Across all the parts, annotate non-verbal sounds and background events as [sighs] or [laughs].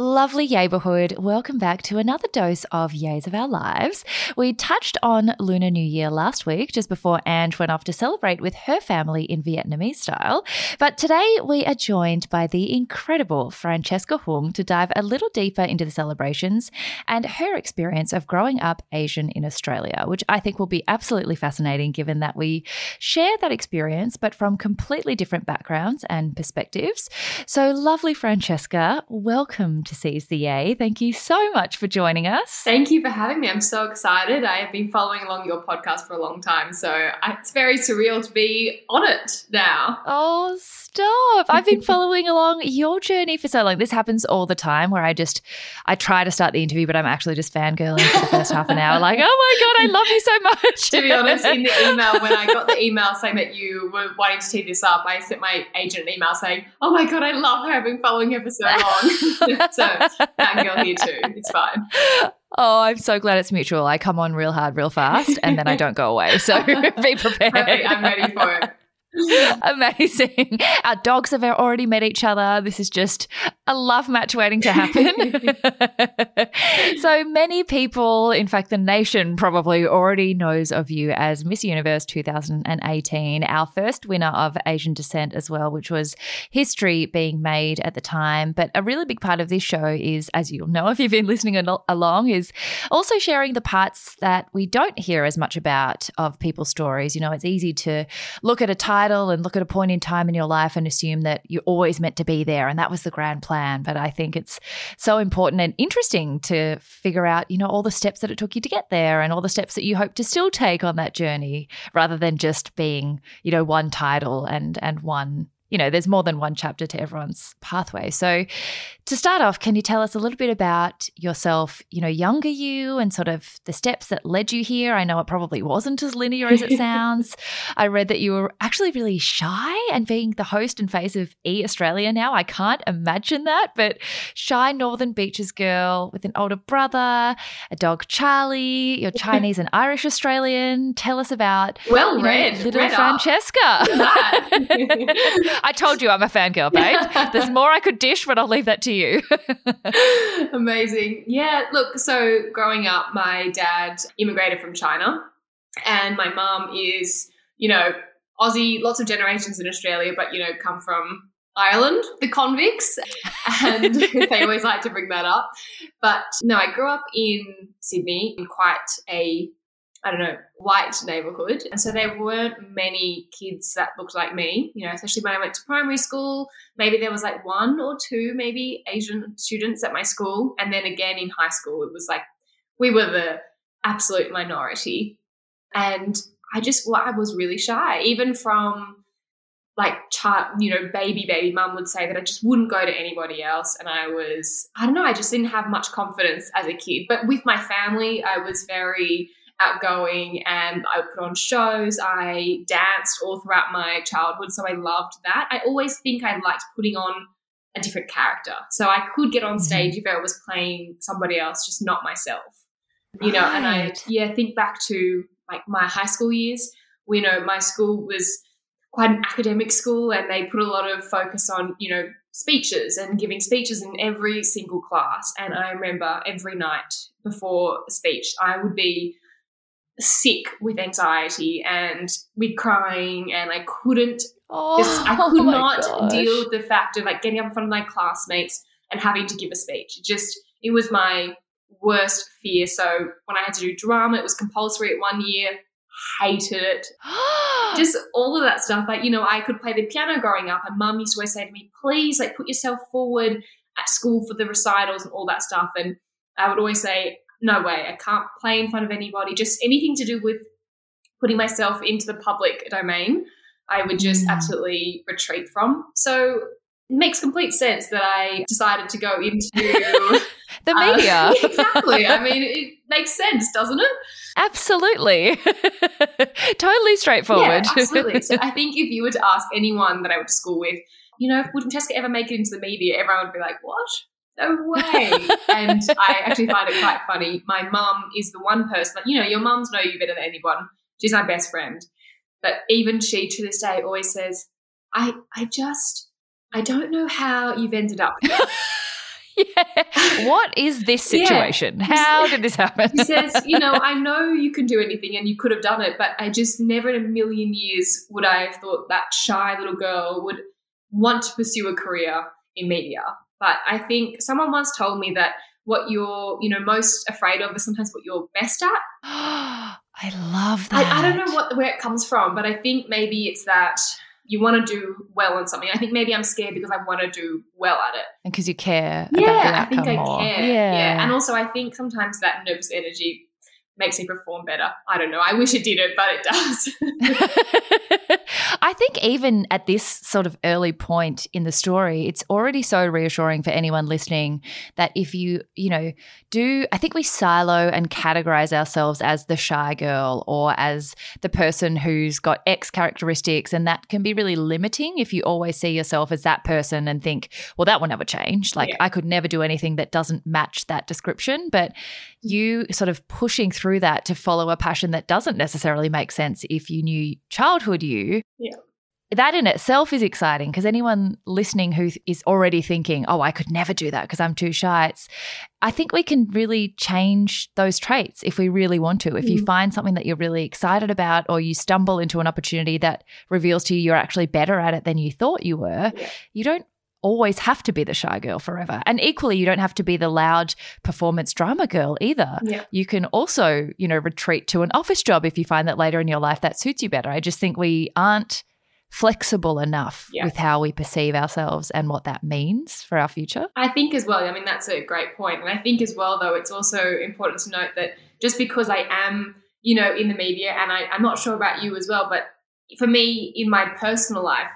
Lovely neighborhood. Welcome back to another dose of Yays of Our Lives. We touched on Lunar New Year last week, just before Ange went off to celebrate with her family in Vietnamese style. But today we are joined by the incredible Francesca Hung to dive a little deeper into the celebrations and her experience of growing up Asian in Australia, which I think will be absolutely fascinating given that we share that experience, but from completely different backgrounds and perspectives. So, lovely Francesca, welcome to Seize the Yay. Thank you so much for joining us. Thank you for having me. I'm so excited. I have been following along your podcast for a long time, so it's very surreal to be on it now. Oh, stop. I've been [laughs] following along your journey for so long. This happens all the time where I just I try to start the interview, but I'm actually just fangirling for the first half an hour, like, oh my God, I love you so much. to be honest, in the email, when I got the [laughs] email saying that you were wanting to tee this up, I sent my agent an email saying, Oh my God, I love her. I've been following her for so long. [laughs] so fangirl here too. It's fine. Oh, I'm so glad it's mutual. I come on real hard, real fast, and then I don't go away. So [laughs] be prepared. Perfect. I'm ready for it. Amazing. Our dogs have already met each other. This is just a love match waiting to happen. [laughs] so many people, in fact, the nation probably already knows of you as Miss Universe 2018, our first winner of Asian descent as well, which was history being made at the time. But a really big part of this show is, as you'll know if you've been listening along, is also sharing the parts that we don't hear as much about of people's stories. You know, it's easy to look at a title title and look at a point in time in your life and assume that you're always meant to be there and that was the grand plan. But I think it's so important and interesting to figure out, you know, all the steps that it took you to get there and all the steps that you hope to still take on that journey rather than just being, you know, one title and and one you know, there's more than one chapter to everyone's pathway. So, to start off, can you tell us a little bit about yourself, you know, younger you and sort of the steps that led you here? I know it probably wasn't as linear as it [laughs] sounds. I read that you were actually really shy and being the host and face of E Australia now. I can't imagine that, but shy Northern Beaches girl with an older brother, a dog Charlie, you're [laughs] Chinese and Irish Australian. Tell us about well read, know, little read Francesca. [laughs] [laughs] I told you I'm a fangirl, babe. [laughs] There's more I could dish, but I'll leave that to you. [laughs] Amazing. Yeah, look, so growing up, my dad immigrated from China, and my mum is, you know, Aussie, lots of generations in Australia, but, you know, come from Ireland, the convicts, and they always like to bring that up. But no, I grew up in Sydney in quite a I don't know, white neighborhood. And so there weren't many kids that looked like me, you know, especially when I went to primary school. Maybe there was like one or two, maybe Asian students at my school. And then again in high school, it was like we were the absolute minority. And I just, well, I was really shy, even from like child, you know, baby, baby mum would say that I just wouldn't go to anybody else. And I was, I don't know, I just didn't have much confidence as a kid. But with my family, I was very, outgoing and I would put on shows. I danced all throughout my childhood, so I loved that. I always think I liked putting on a different character. So I could get on mm-hmm. stage if I was playing somebody else, just not myself. You know, and I yeah, think back to like my high school years. We know my school was quite an academic school and they put a lot of focus on, you know, speeches and giving speeches in every single class. And I remember every night before a speech, I would be sick with anxiety and with crying and I couldn't oh, just, I oh could [laughs] oh not gosh. deal with the fact of like getting up in front of my classmates and having to give a speech. It just it was my worst fear. So when I had to do drama, it was compulsory at one year. hated it. [gasps] Just all of that stuff. Like, you know, I could play the piano growing up, and mum used to always say to me, please, like, put yourself forward at school for the recitals and all that stuff. And I would always say, no way, I can't play in front of anybody. Just anything to do with putting myself into the public domain, I would just mm. absolutely retreat from. So it makes complete sense that I decided to go into [laughs] the media. Uh, [laughs] exactly. I mean, it makes sense, doesn't it? Absolutely. [laughs] totally straightforward. Yeah, absolutely. So I think if you were to ask anyone that I went to school with, you know, would Francesca ever make it into the media? Everyone would be like, what? No way. and [laughs] I actually find it quite funny. My mum is the one person, like, you know, your mums know you better than anyone. She's my best friend. But even she to this day always says, I, I just, I don't know how you've ended up here. [laughs] yeah. What is this situation? Yeah. How did this happen? he says, You know, I know you can do anything and you could have done it, but I just never in a million years would I have thought that shy little girl would want to pursue a career in media. But I think someone once told me that what you're, you know, most afraid of is sometimes what you're best at. [gasps] I love that. I, I don't know what where it comes from, but I think maybe it's that you want to do well on something. I think maybe I'm scared because I want to do well at it. And because you care yeah, I think I more. care. Yeah. yeah. And also I think sometimes that nervous energy makes me perform better. I don't know. I wish it didn't, but it does. [laughs] [laughs] [laughs] I think even at this sort of early point in the story, it's already so reassuring for anyone listening that if you, you know, do, I think we silo and categorize ourselves as the shy girl or as the person who's got X characteristics. And that can be really limiting if you always see yourself as that person and think, well, that will never change. Like, yeah. I could never do anything that doesn't match that description. But mm. you sort of pushing through that to follow a passion that doesn't necessarily make sense if you knew childhood you. Yeah. That in itself is exciting because anyone listening who is already thinking, oh, I could never do that because I'm too shy, it's, I think we can really change those traits if we really want to. If you mm. find something that you're really excited about or you stumble into an opportunity that reveals to you you're actually better at it than you thought you were, yeah. you don't always have to be the shy girl forever. And equally, you don't have to be the loud performance drama girl either. Yeah. You can also, you know, retreat to an office job if you find that later in your life that suits you better. I just think we aren't flexible enough yeah. with how we perceive ourselves and what that means for our future. I think as well, I mean, that's a great point. And I think as well, though, it's also important to note that just because I am, you know, in the media, and I, I'm not sure about you as well, but for me in my personal life,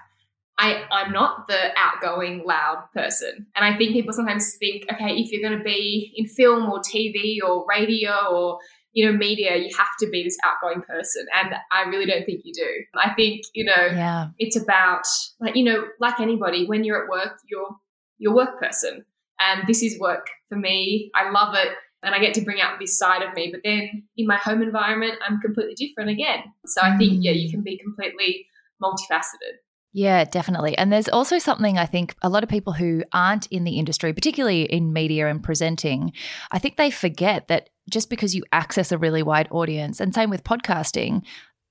I, I'm not the outgoing, loud person. And I think people sometimes think, okay, if you're going to be in film or TV or radio or, you know, media, you have to be this outgoing person. And I really don't think you do. I think, you know, yeah. it's about like, you know, like anybody, when you're at work, you're, you're a work person. And this is work for me. I love it. And I get to bring out this side of me. But then in my home environment, I'm completely different again. So I think, yeah, you mm. can be completely multifaceted. Yeah, definitely. And there's also something I think a lot of people who aren't in the industry, particularly in media and presenting, I think they forget that just because you access a really wide audience, and same with podcasting,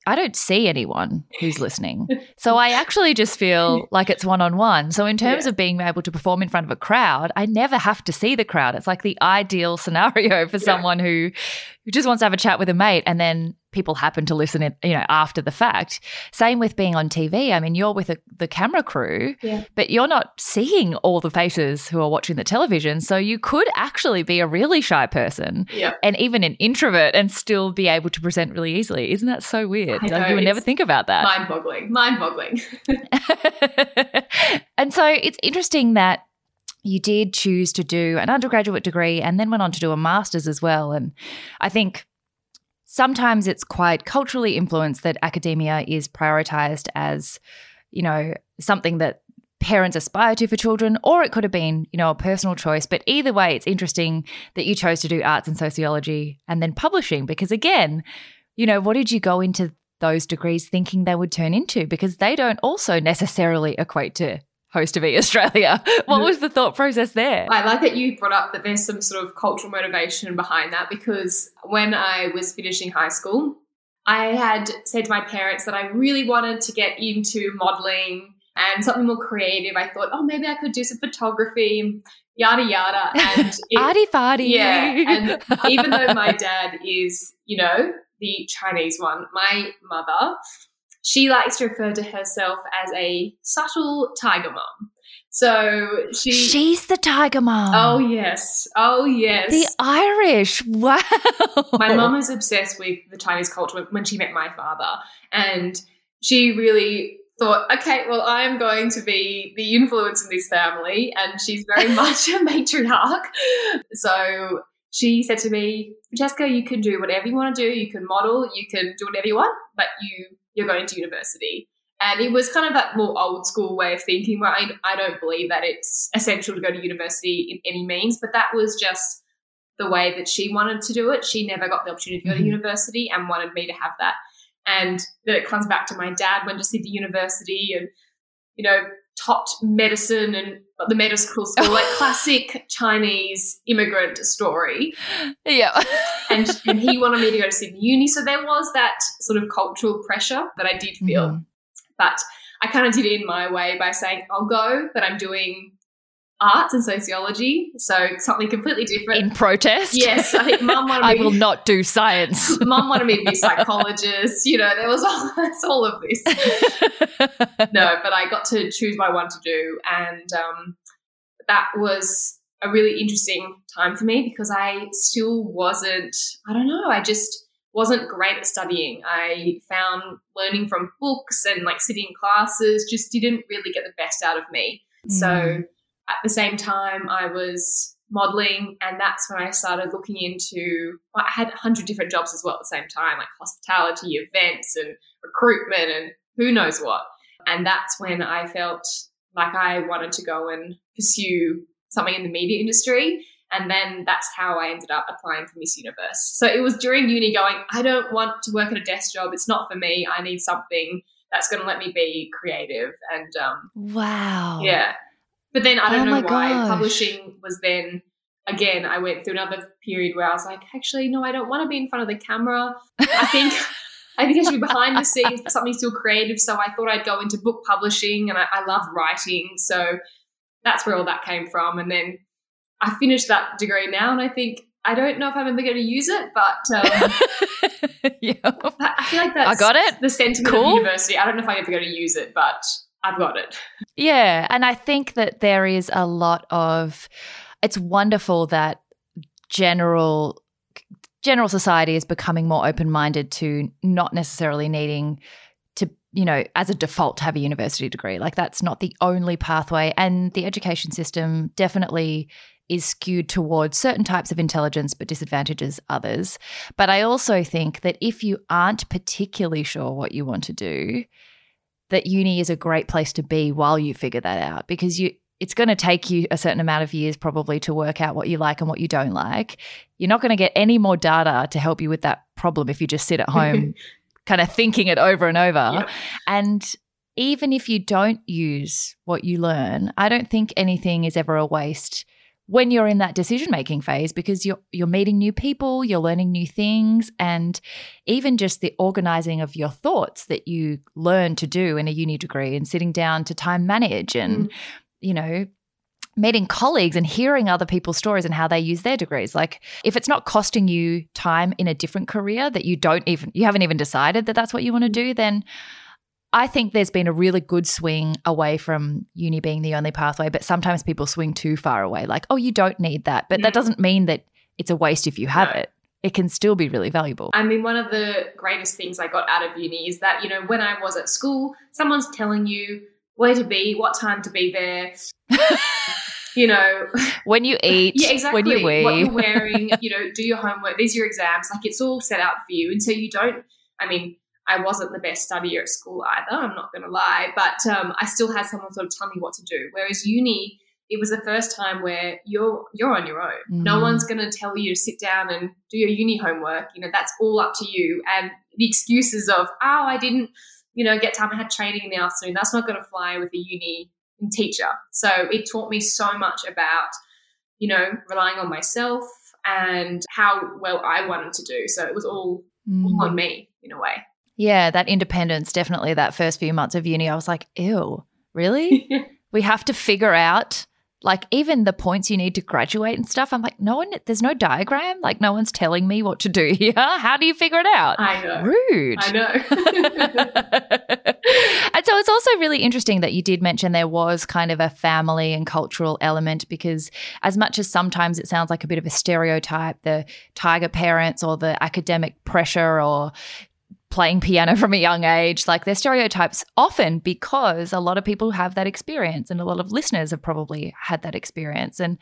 I don't see anyone who's listening. [laughs] So I actually just feel like it's one on one. So, in terms yeah. of being able to perform in front of a crowd, I never have to see the crowd. It's like the ideal scenario for yeah. someone who, who just wants to have a chat with a mate and then people happen to listen in, you know, after the fact. Same with being on TV. I mean, you're with a, the camera crew, yeah. but you're not seeing all the faces who are watching the television. So you could actually be a really shy person yeah. and even an introvert and still be able to present really easily. Isn't that so weird? Like you would never think about that. Mind boggling. Mind boggling. [laughs] and so it's interesting that you did choose to do an undergraduate degree and then went on to do a master's as well. And I think sometimes it's quite culturally influenced that academia is prioritized as, you know, something that parents aspire to for children, or it could have been, you know, a personal choice. But either way, it's interesting that you chose to do arts and sociology and then publishing because, again, you know, what did you go into those degrees thinking they would turn into? Because they don't also necessarily equate to host of E Australia. [laughs] What was the thought process there? I like that you brought up that there's some sort of cultural motivation behind that because when I was finishing high school, I had said to my parents that I really wanted to get into modeling and something more creative. I thought, oh, maybe I could do some photography, yada yada. And it, [laughs] Arty farty. yeah, and even though my [laughs] dad is, you know, the Chinese one, my mother, she likes to refer to herself as a subtle tiger mom. So she. She's the tiger mom. Oh yes, oh yes. The Irish. Wow. my mum is obsessed with the Chinese culture when she met my father, and she really thought, okay, well, I am going to be the influence in this family, and she's very [laughs] much a matriarch. So she said to me, Jessica, you can do whatever you want to do. You can model, you can do whatever you want, but you you're going to university. And it was kind of that more old school way of thinking where I, I don't believe that it's essential to go to university in any means, but that was just the way that she wanted to do it. She never got the opportunity to go Mm-hmm. to university and wanted me to have that. And then it comes back to my dad went to Sydney University and, you know, topped medicine and the medical school, like classic Chinese immigrant story yeah. and, [laughs] and he wanted me to go to Sydney Uni. So there was that sort of cultural pressure that I did feel. Mhm. But I kind of did it in my way by saying, I'll go, but I'm doing arts and sociology. So something completely different. In protest. yes, I think mum wanted [laughs] I me will not do science. [laughs] Mum wanted me to be a [laughs] psychologist. You know, there was all, that's all of this. no, but I got to choose my one to do, and um, that was a really interesting time for me because I still wasn't. I don't know. I just wasn't great at studying. I found learning from books and like sitting in classes just didn't really get the best out of me. So Mm. At the same time, I was modeling, and that's when I started looking into. I had a hundred different jobs as well at the same time, like hospitality, events, and recruitment, and who knows what. And that's when I felt like I wanted to go and pursue something in the media industry. And then that's how I ended up applying for Miss Universe. So it was during uni going, I don't want to work at a desk job. It's not for me. I need something that's going to let me be creative. And um, wow. yeah. But then I don't Oh know why. gosh. Publishing was then, again, I went through another period where I was like, actually, no, I don't want to be in front of the camera. I think. [laughs] I think I should be behind the scenes, but something still creative. So I thought I'd go into book publishing, and I, I love writing. So that's where all that came from. And then I finished that degree now, and I think I don't know if I'm ever going to use it, but um, [laughs] yeah. I feel like that's I got it. the sentiment of Cool. the university. I don't know if I'm ever going to use it, but I've got it. Yeah. And I think that there is a lot of, it's wonderful that general general society is becoming more open-minded to not necessarily needing to you know as a default have a university degree like that's not the only pathway and the education system definitely is skewed towards certain types of intelligence but disadvantages others but i also think that if you aren't particularly sure what you want to do that uni is a great place to be while you figure that out because you it's going to take you a certain amount of years probably to work out what you like and what you don't like. You're not going to get any more data to help you with that problem if you just sit at [laughs] home kind of thinking it over and over. Yep. And even if you don't use what you learn, I don't think anything is ever a waste when you're in that decision making phase because you're you're meeting new people, you're learning new things and even just the organizing of your thoughts that you learn to do in a uni degree and sitting down to time manage and mm. you know meeting colleagues and hearing other people's stories and how they use their degrees. Like if it's not costing you time in a different career that you don't even you haven't even decided that that's what you want to mm. do then I think there's been a really good swing away from uni being the only pathway, but sometimes people swing too far away. Like, oh, you don't need that. But that doesn't mean that it's a waste if you have No. it. It can still be really valuable. I mean, one of the greatest things I got out of uni is that, you know, when I was at school, someone's telling you where to be, what time to be there, [laughs] you know, when you eat, yeah, exactly. when you What wee. you're wearing, [laughs] you know, do your homework, these are your exams. Like it's all set out for you. And so you don't, I mean, I wasn't the best studier at school either, I'm not going to lie, but um, I still had someone sort of tell me what to do. Whereas uni, it was the first time where you're you're on your own. No Mhm. one's going to tell you to sit down and do your uni homework. You know, that's all up to you. And the excuses of, oh, I didn't, you know, get time. I had training in the afternoon. That's not going to fly with a uni teacher. So it taught me so much about, you know, relying on myself and how well I wanted to do. So it was all, Mm. all on me in a way. Yeah, that independence, definitely that first few months of uni, I was like, ew, really? [laughs] we have to figure out like even the points you need to graduate and stuff. I'm like, no one, there's no diagram. Like no one's telling me what to do [laughs] here. How do you figure it out? I know. Rude. I know. [laughs] and so it's also really interesting that you did mention there was kind of a family and cultural element because as much as sometimes it sounds like a bit of a stereotype, the tiger parents or the academic pressure or playing piano [laughs] from a young age. Like they're stereotypes often because a lot of people have that experience and a lot of listeners have probably had that experience. And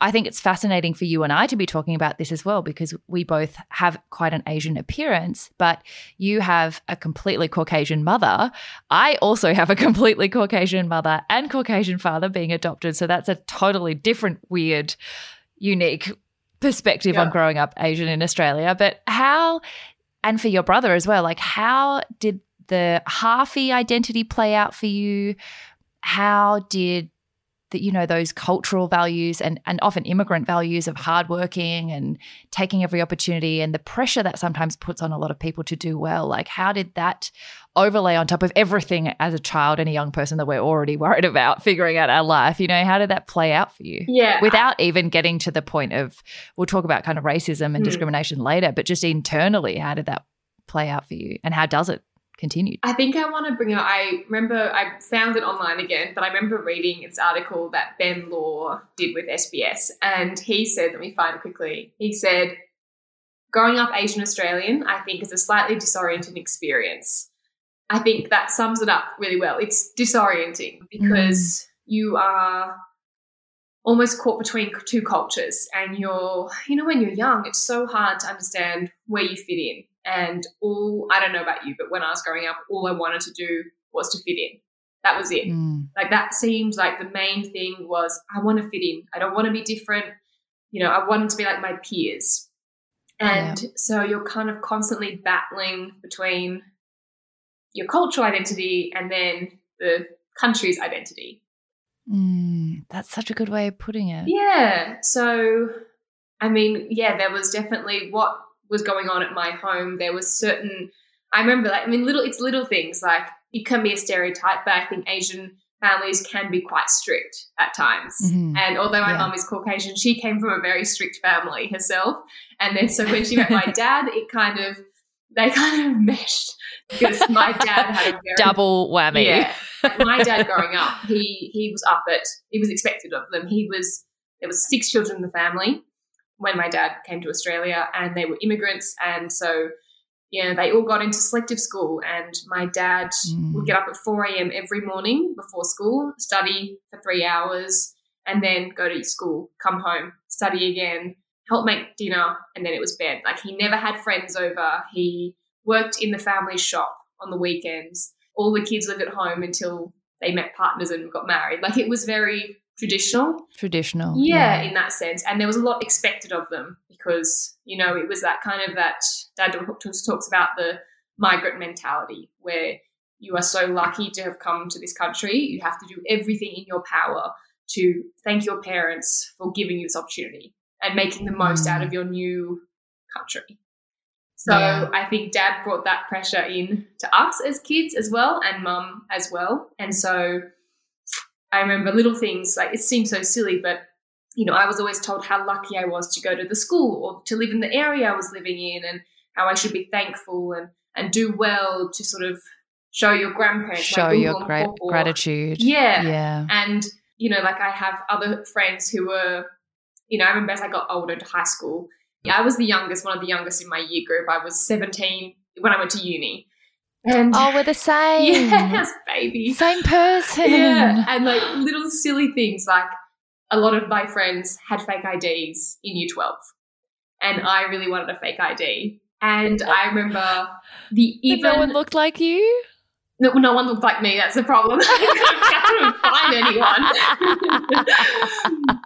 I think it's fascinating for you and I to be talking about this as well because we both have quite an Asian appearance, but you have a completely Caucasian mother. I also have a [laughs] completely Caucasian mother and Caucasian father being adopted. So that's a totally different, weird, unique perspective yeah. on growing up Asian in Australia. But how and for your brother as well. Like, how did the Harfi identity play out for you? How did that you know those cultural values and and often immigrant values of hardworking and taking every opportunity and the pressure that sometimes puts on a lot of people to do well like how did that overlay on top of everything as a child and a young person that we're already worried about figuring out our life you know how did that play out for you yeah without even getting to the point of we'll talk about kind of racism and mm. discrimination later but just internally how did that play out for you and how does it continued? I think I want to bring up. I remember I found it online again, but I remember reading its article that Ben Law did with SBS, and he said, let me find it quickly. He said, growing up Asian Australian, I think is a slightly disorienting experience. I think that sums it up really well. It's disorienting because mm. you are almost caught between two cultures and you're you know when you're young it's so hard to understand where you fit in and all, I don't know about you, but when I was growing up, all I wanted to do was to fit in. That was it. Mm. Like that seemed like the main thing was I want to fit in. I don't want to be different. You know, I wanted to be like my peers. And yeah. so you're kind of constantly battling between your cultural identity and then the country's identity. Mm, that's such a good way of putting it. Yeah. So, I mean, yeah, there was definitely what was going on at my home, there was certain. I remember, like, I mean, little it's little things like it can be a stereotype, but I think Asian families can be quite strict at times. Mm-hmm. And although my yeah. mum is Caucasian, she came from a very strict family herself. And then so when she [laughs] met my dad, it kind of they kind of meshed because my dad had a [laughs] very, double whammy. Yeah, [laughs] my dad growing up, he he was up at he was expected of them. He was there was six children in the family, when my dad came to Australia and they were immigrants. And so, you know, they all got into selective school. And my dad mm. would get up at 4 a.m. every morning before school, study for three hours, and then go to school, come home, study again, help make dinner, and then it was bed. Like he never had friends over. He worked in the family shop on the weekends. All the kids lived at home until they met partners and got married. Like it was very traditional. Traditional. Yeah, yeah, in that sense. And there was a lot expected of them because, you know, it was that kind of that Dad talks about the migrant mentality where you are so lucky to have come to this country. You have to do everything in your power to thank your parents for giving you this opportunity and making the most mm. out of your new country. So yeah. I think dad brought that pressure in to us as kids as well and mum as well. And so I remember little things like it seems so silly, but you know, I was always told how lucky I was to go to the school or to live in the area I was living in and how I should be thankful and, and do well to sort of show your grandparents. Show your great gratitude. Yeah. Yeah. And, you know, like I have other friends who were, you know, I remember as I got older to high school, I was the youngest, one of the youngest in my year group. I was 17 when I went to uni. And oh, we're the same. [laughs] Yes, baby. Same person. Yeah. And like little silly things like a lot of my friends had fake IDs in year 12. And I really wanted a fake ID. And I remember the even. no one looked like you? No, no one looked like me. That's the problem. [laughs] I couldn't find anyone. [laughs]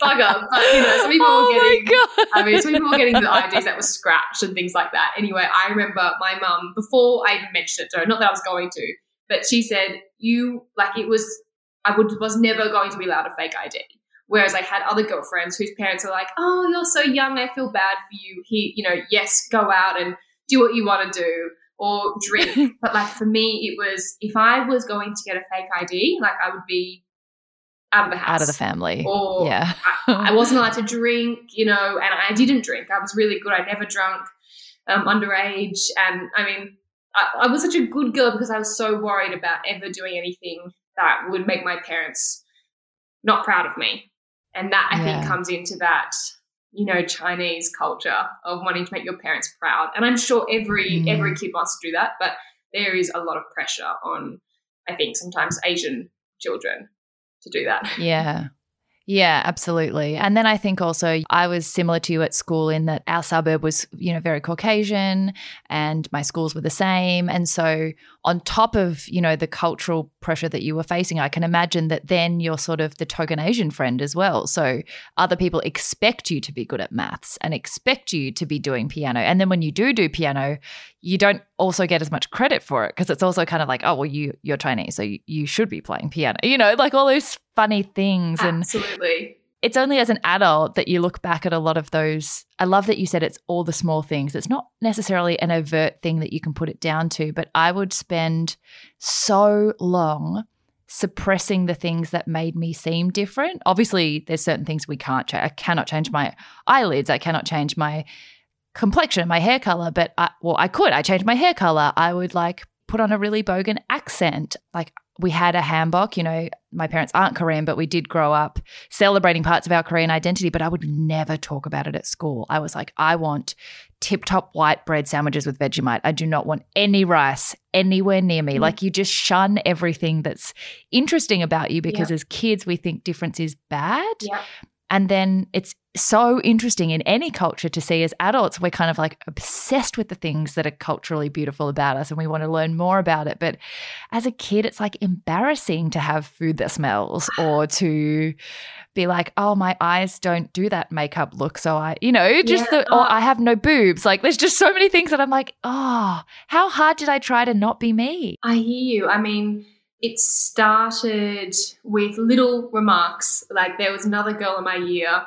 Bugger. But you know, some people oh were getting. I mean, some people were getting the IDs that were scratched and things like that. Anyway, I remember my mum before I even mentioned it to her. Not that I was going to, but she said, "You like it was. I would was never going to be allowed a fake ID." Whereas I had other girlfriends whose parents were like, "Oh, you're so young. I feel bad for you. He, you know, yes, go out and do what you want to do." Or drink. [laughs] but like for me, it was if I was going to get a fake ID, like I would be out of the house, out of the family, or yeah, I, I, wasn't allowed to drink, you know, and I didn't drink. I was really good. I never drunk um, underage, and I mean, I, I was such a good girl because I was so worried about ever doing anything that would make my parents not proud of me. And that I yeah. think comes into that, you know, Chinese culture of wanting to make your parents proud. And I'm sure every mm. every kid wants to do that, but there is a lot of pressure on I think sometimes Asian children to do that. [laughs] Yeah. Yeah, absolutely. And then I think also I was similar to you at school in that our suburb was, you know, very Caucasian and my schools were the same. And so on top of, you know, the cultural pressure that you were facing, I can imagine that then you're sort of the token Asian friend as well. So other people expect you to be good at maths and expect you to be doing piano. And then when you do do piano, you don't also get as much credit for it because it's also kind of like, oh, well, you you're Chinese, so you, you should be playing piano. You know, like all those funny things. Absolutely. And it's only as an adult that you look back at a lot of those. I love that you said it's all the small things. It's not necessarily an overt thing that you can put it down to, but I would spend so long suppressing the things that made me seem different. Obviously, there's certain things we can't change. I cannot change my eyelids. I cannot change my complexion, my hair color, but I, well, I could. I changed my hair color. I would like put on a really bogan accent. Like we had a hanbok, you know, my parents aren't Korean, but we did grow up celebrating parts of our Korean identity, but I would never talk about it at school. I was like, I want tip top white bread sandwiches with Vegemite. I do not want any rice anywhere near me. Mm. Like you just shun everything that's interesting about you because as kids, we think difference is bad. And then it's so interesting in any culture to see as adults, we're kind of like obsessed with the things that are culturally beautiful about us and we want to learn more about it. But as a kid, it's like embarrassing to have food that smells [sighs] or to be like, oh, my eyes don't do that makeup look. So I, you know, just yeah. the, or I have no boobs. Like there's just so many things that I'm like, oh, how hard did I try to not be me? I hear you. I mean, it started with little remarks. Like there was another girl in my year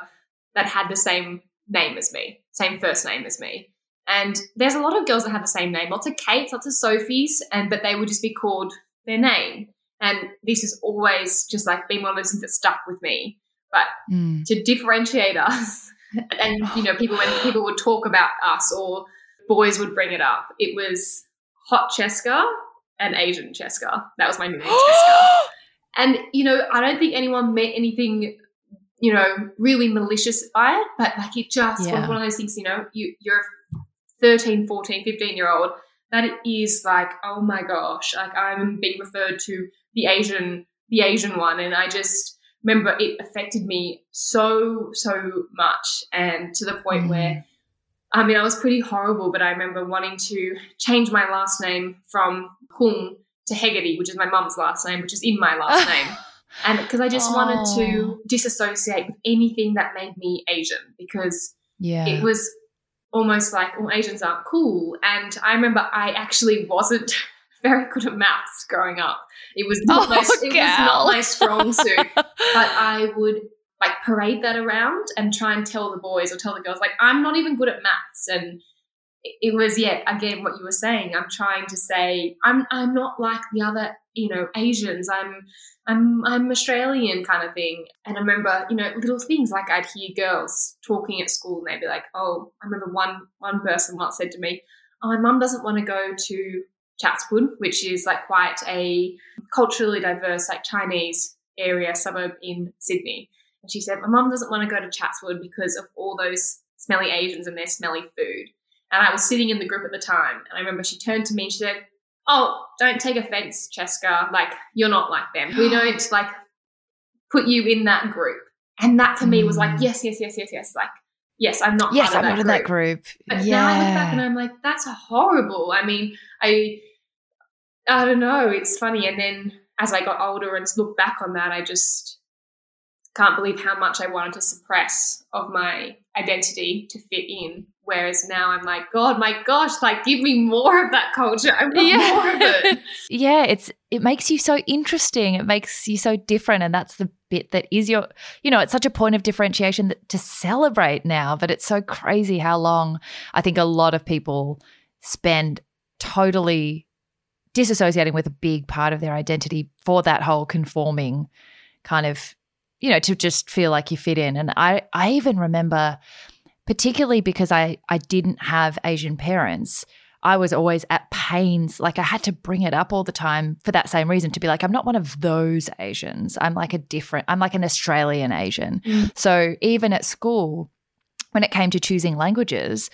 that had the same name as me, same first name as me. And there's a lot of girls that have the same name, lots of Kates, lots of Sophies, and but they would just be called their name. And this has always just like been one of those things that stuck with me. But mm. to differentiate us, [laughs] and you know, people when people would talk about us or boys would bring it up, it was hot Cheska and Asian Cheska. That was my new [gasps] name, Cheska. And you know, I don't think anyone meant anything, you know, really malicious by it, but like it just yeah. was one of those things, you know, you you're 13, 14, 15 year old, that it is like, oh my gosh, like I'm being referred to the Asian, the Asian one. And I just remember it affected me so, so much. And to the point mm. where I mean, I was pretty horrible, but I remember wanting to change my last name from Hung to Hegarty, which is my mum's last name, which is in my last [laughs] name. And because I just oh. wanted to oh. disassociate with anything that made me Asian because yeah. it was almost like, well, Asians aren't cool. And I remember I actually wasn't [laughs] very good at maths growing up. It was not, [laughs] oh, my, it was not my strong suit. but I would like parade that around and try and tell the boys or tell the girls like I'm not even good at maths. And it was yeah again what you were saying I'm trying to say I'm I'm not like the other you know Asians. I'm I'm I'm Australian kind of thing. And I remember you know little things like I'd hear girls talking at school and they'd be like oh I remember one one person once said to me oh my mum doesn't want to go to Chatswood which is like quite a culturally diverse like Chinese area suburb in Sydney and she said, My mum doesn't want to go to Chatswood because of all those smelly Asians and their smelly food. And I was sitting in the group at the time. And I remember she turned to me and she said, Oh, don't take offense, Cheska. Like, you're not like them. We [gasps] don't like put you in that group. And that for me was like, mm. yes, yes, yes, yes, yes. Like, yes, I'm not. Yes, I'm not in that group. But yeah. now I look back and I'm like, that's horrible. I mean, I, I don't know. It's funny. And then as I got older and looked back on that, I just can't believe how much I wanted to suppress of my identity to fit in. Whereas now I'm like, God, my gosh, like give me more of that culture. I want yeah. more of it. [laughs] yeah, it's it makes you so interesting. It makes you so different. And that's the bit that is your, you know, it's such a point of differentiation that, to celebrate now. But it's so crazy how long I think a lot of people spend totally disassociating with a big part of their identity for that whole conforming kind of you know to just feel like you fit in and i i even remember particularly because i i didn't have asian parents I was always at pains. Like I had to bring it up all the time for that same reason to be like, I'm not one of those Asians. I'm like a different, I'm like an Australian Asian. Mm. So even at school, when it came to choosing languages,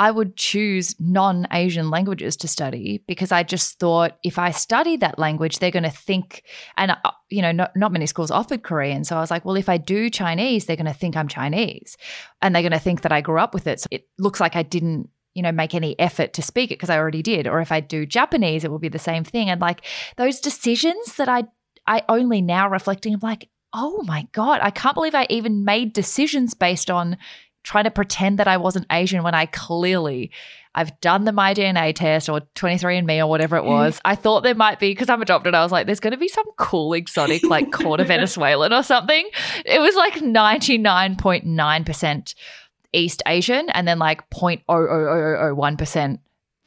I would choose non Asian languages to study because I just thought if I study that language, they're going to think, and, uh, you know, not, not many schools offered Korean. So I was like, well, if I do Chinese, they're going to think I'm Chinese and they're going to think that I grew up with it. So it looks like I didn't you know, make any effort to speak it because I already did. Or if I do Japanese, it will be the same thing. And like those decisions that I I only now reflecting, I'm like, oh my God, I can't believe I even made decisions based on trying to pretend that I wasn't Asian when I clearly I've done the My DNA test or 23andMe or whatever it was. I thought there might be, because I'm adopted, I was like, there's going to be some cool exotic, like quarter [laughs] Venezuelan or something. It was like 99.9% East Asian and then like 0.00001%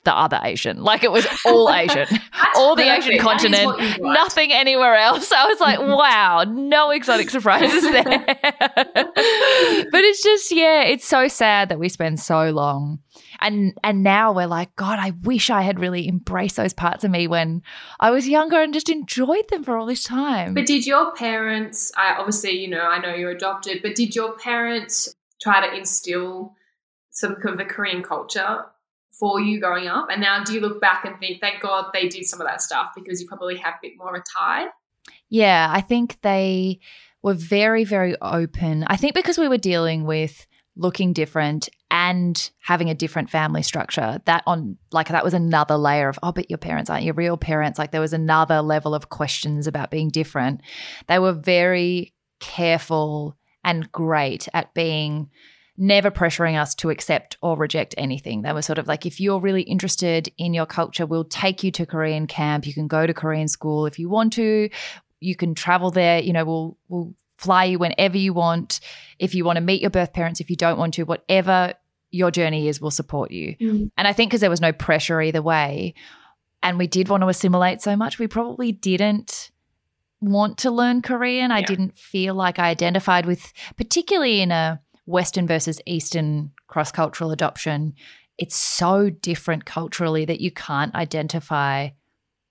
the other Asian. Like it was all [laughs] Asian, [laughs] all the perfect. Asian continent, what you want. nothing anywhere else. I was like, [laughs] wow, no exotic surprises there. but it's just, yeah, it's so sad that we spend so long. And and now we're like, God, I wish I had really embraced those parts of me when I was younger and just enjoyed them for all this time. But did your parents, I obviously, you know, I know you're adopted, but did your parents try to instill some of the Korean culture for you growing up? And now do you look back and think, thank God they did some of that stuff because you probably have a bit more of a tie? Yeah, I think they were very, very open. I think because we were dealing with looking different and having a different family structure, that on like that was another layer of, oh, but your parents aren't your real parents. Like there was another level of questions about being different. They were very careful and great at being never pressuring us to accept or reject anything. They were sort of like, if you're really interested in your culture, we'll take you to Korean camp. You can go to Korean school if you want to. You can travel there. You know, we'll we'll fly you whenever you want. If you want to meet your birth parents, if you don't want to, whatever your journey is, we'll support you. Mm. And I think because there was no pressure either way, and we did want to assimilate so much, we probably didn't want to learn Korean. I didn't feel like I identified with, particularly in a Western versus Eastern cross cultural adoption. It's so different culturally that you can't identify.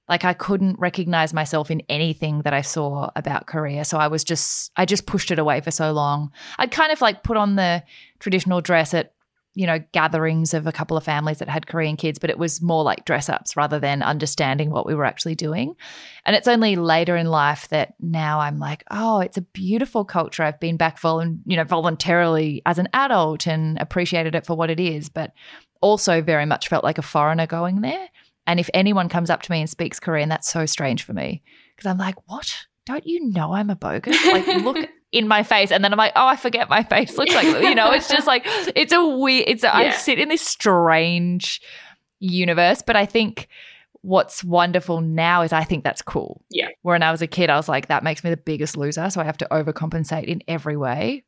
Like I couldn't recognize myself in anything that I saw about Korea. So I was just, I just pushed it away for so long. I'd kind of like put on the traditional dress at you know, gatherings of a couple of families that had Korean kids, but it was more like dress ups rather than understanding what we were actually doing. And it's only later in life that now I'm like, oh, it's a beautiful culture. I've been back vol- you know, voluntarily as an adult and appreciated it for what it is, but also very much felt like a foreigner going there. And if anyone comes up to me and speaks Korean, that's so strange for me because I'm like, what? Don't you know I'm a bogan? Like, look in my face, and then I'm like, oh, I forget my face looks like. You know, it's just like [laughs] it's a weird. It's a, I Yeah. sit in this strange universe, but I think what's wonderful now is I think that's cool. Yeah. When I was a kid, I was like, that makes me the biggest loser, so I have to overcompensate in every way.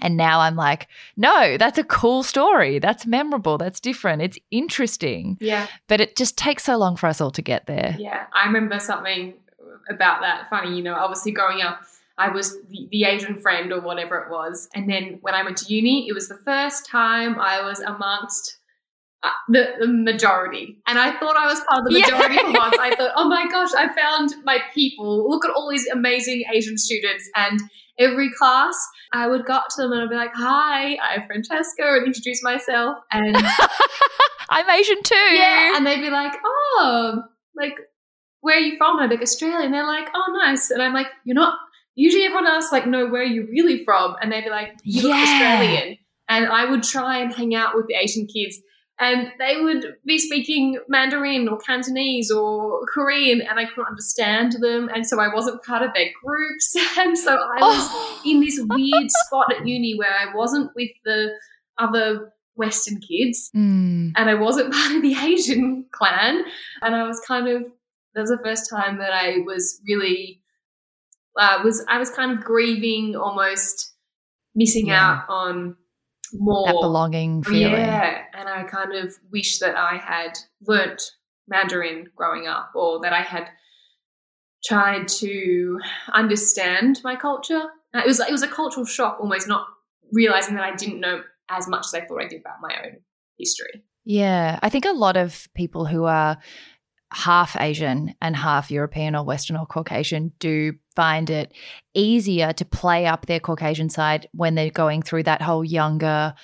And now I'm like, no, that's a cool story. That's memorable. That's different. It's interesting. Yeah. But it just takes so long for us all to get there. Yeah, I remember something about that. Funny, you know, obviously growing up, I was the, the Asian friend or whatever it was. And then when I went to uni, it was the first time I was amongst uh, the, the majority. And I thought I was part of the Yeah. majority for once. I thought, [laughs] oh my gosh, I found my people. Look at all these amazing Asian students. And every class, I would go up to them and I'd be like, hi, I'm Francesca, and introduce myself. And [laughs] I'm Asian too. yeah, and they'd be like, "Oh, like, where are you from?" I'd be like, "Australia," and they're like, "Oh, nice." And I'm like, "You're not." Usually, everyone asks like, "No, where are you really from?" And they'd be like, "You look Australian." And I would try and hang out with the Asian kids, and they would be speaking Mandarin or Cantonese or Korean, and I couldn't understand them, and so I wasn't part of their groups, [laughs] and so I was Oh. in this weird spot at uni where I wasn't with the other Western kids Mm. and I wasn't [laughs] part of the Asian clan. And I was kind of that was the first time that I was really uh, was I was kind of grieving, almost missing Yeah. out on more that belonging feeling. Yeah, and I kind of wish that I had learnt Mandarin growing up or that I had tried to understand my culture. Uh, it was it was a cultural shock almost not realizing that I didn't know as much as I thought I did about my own history. Yeah, I think a lot of people who are half Asian and half European or Western or Caucasian do find it easier to play up their Caucasian side when they're going through that whole younger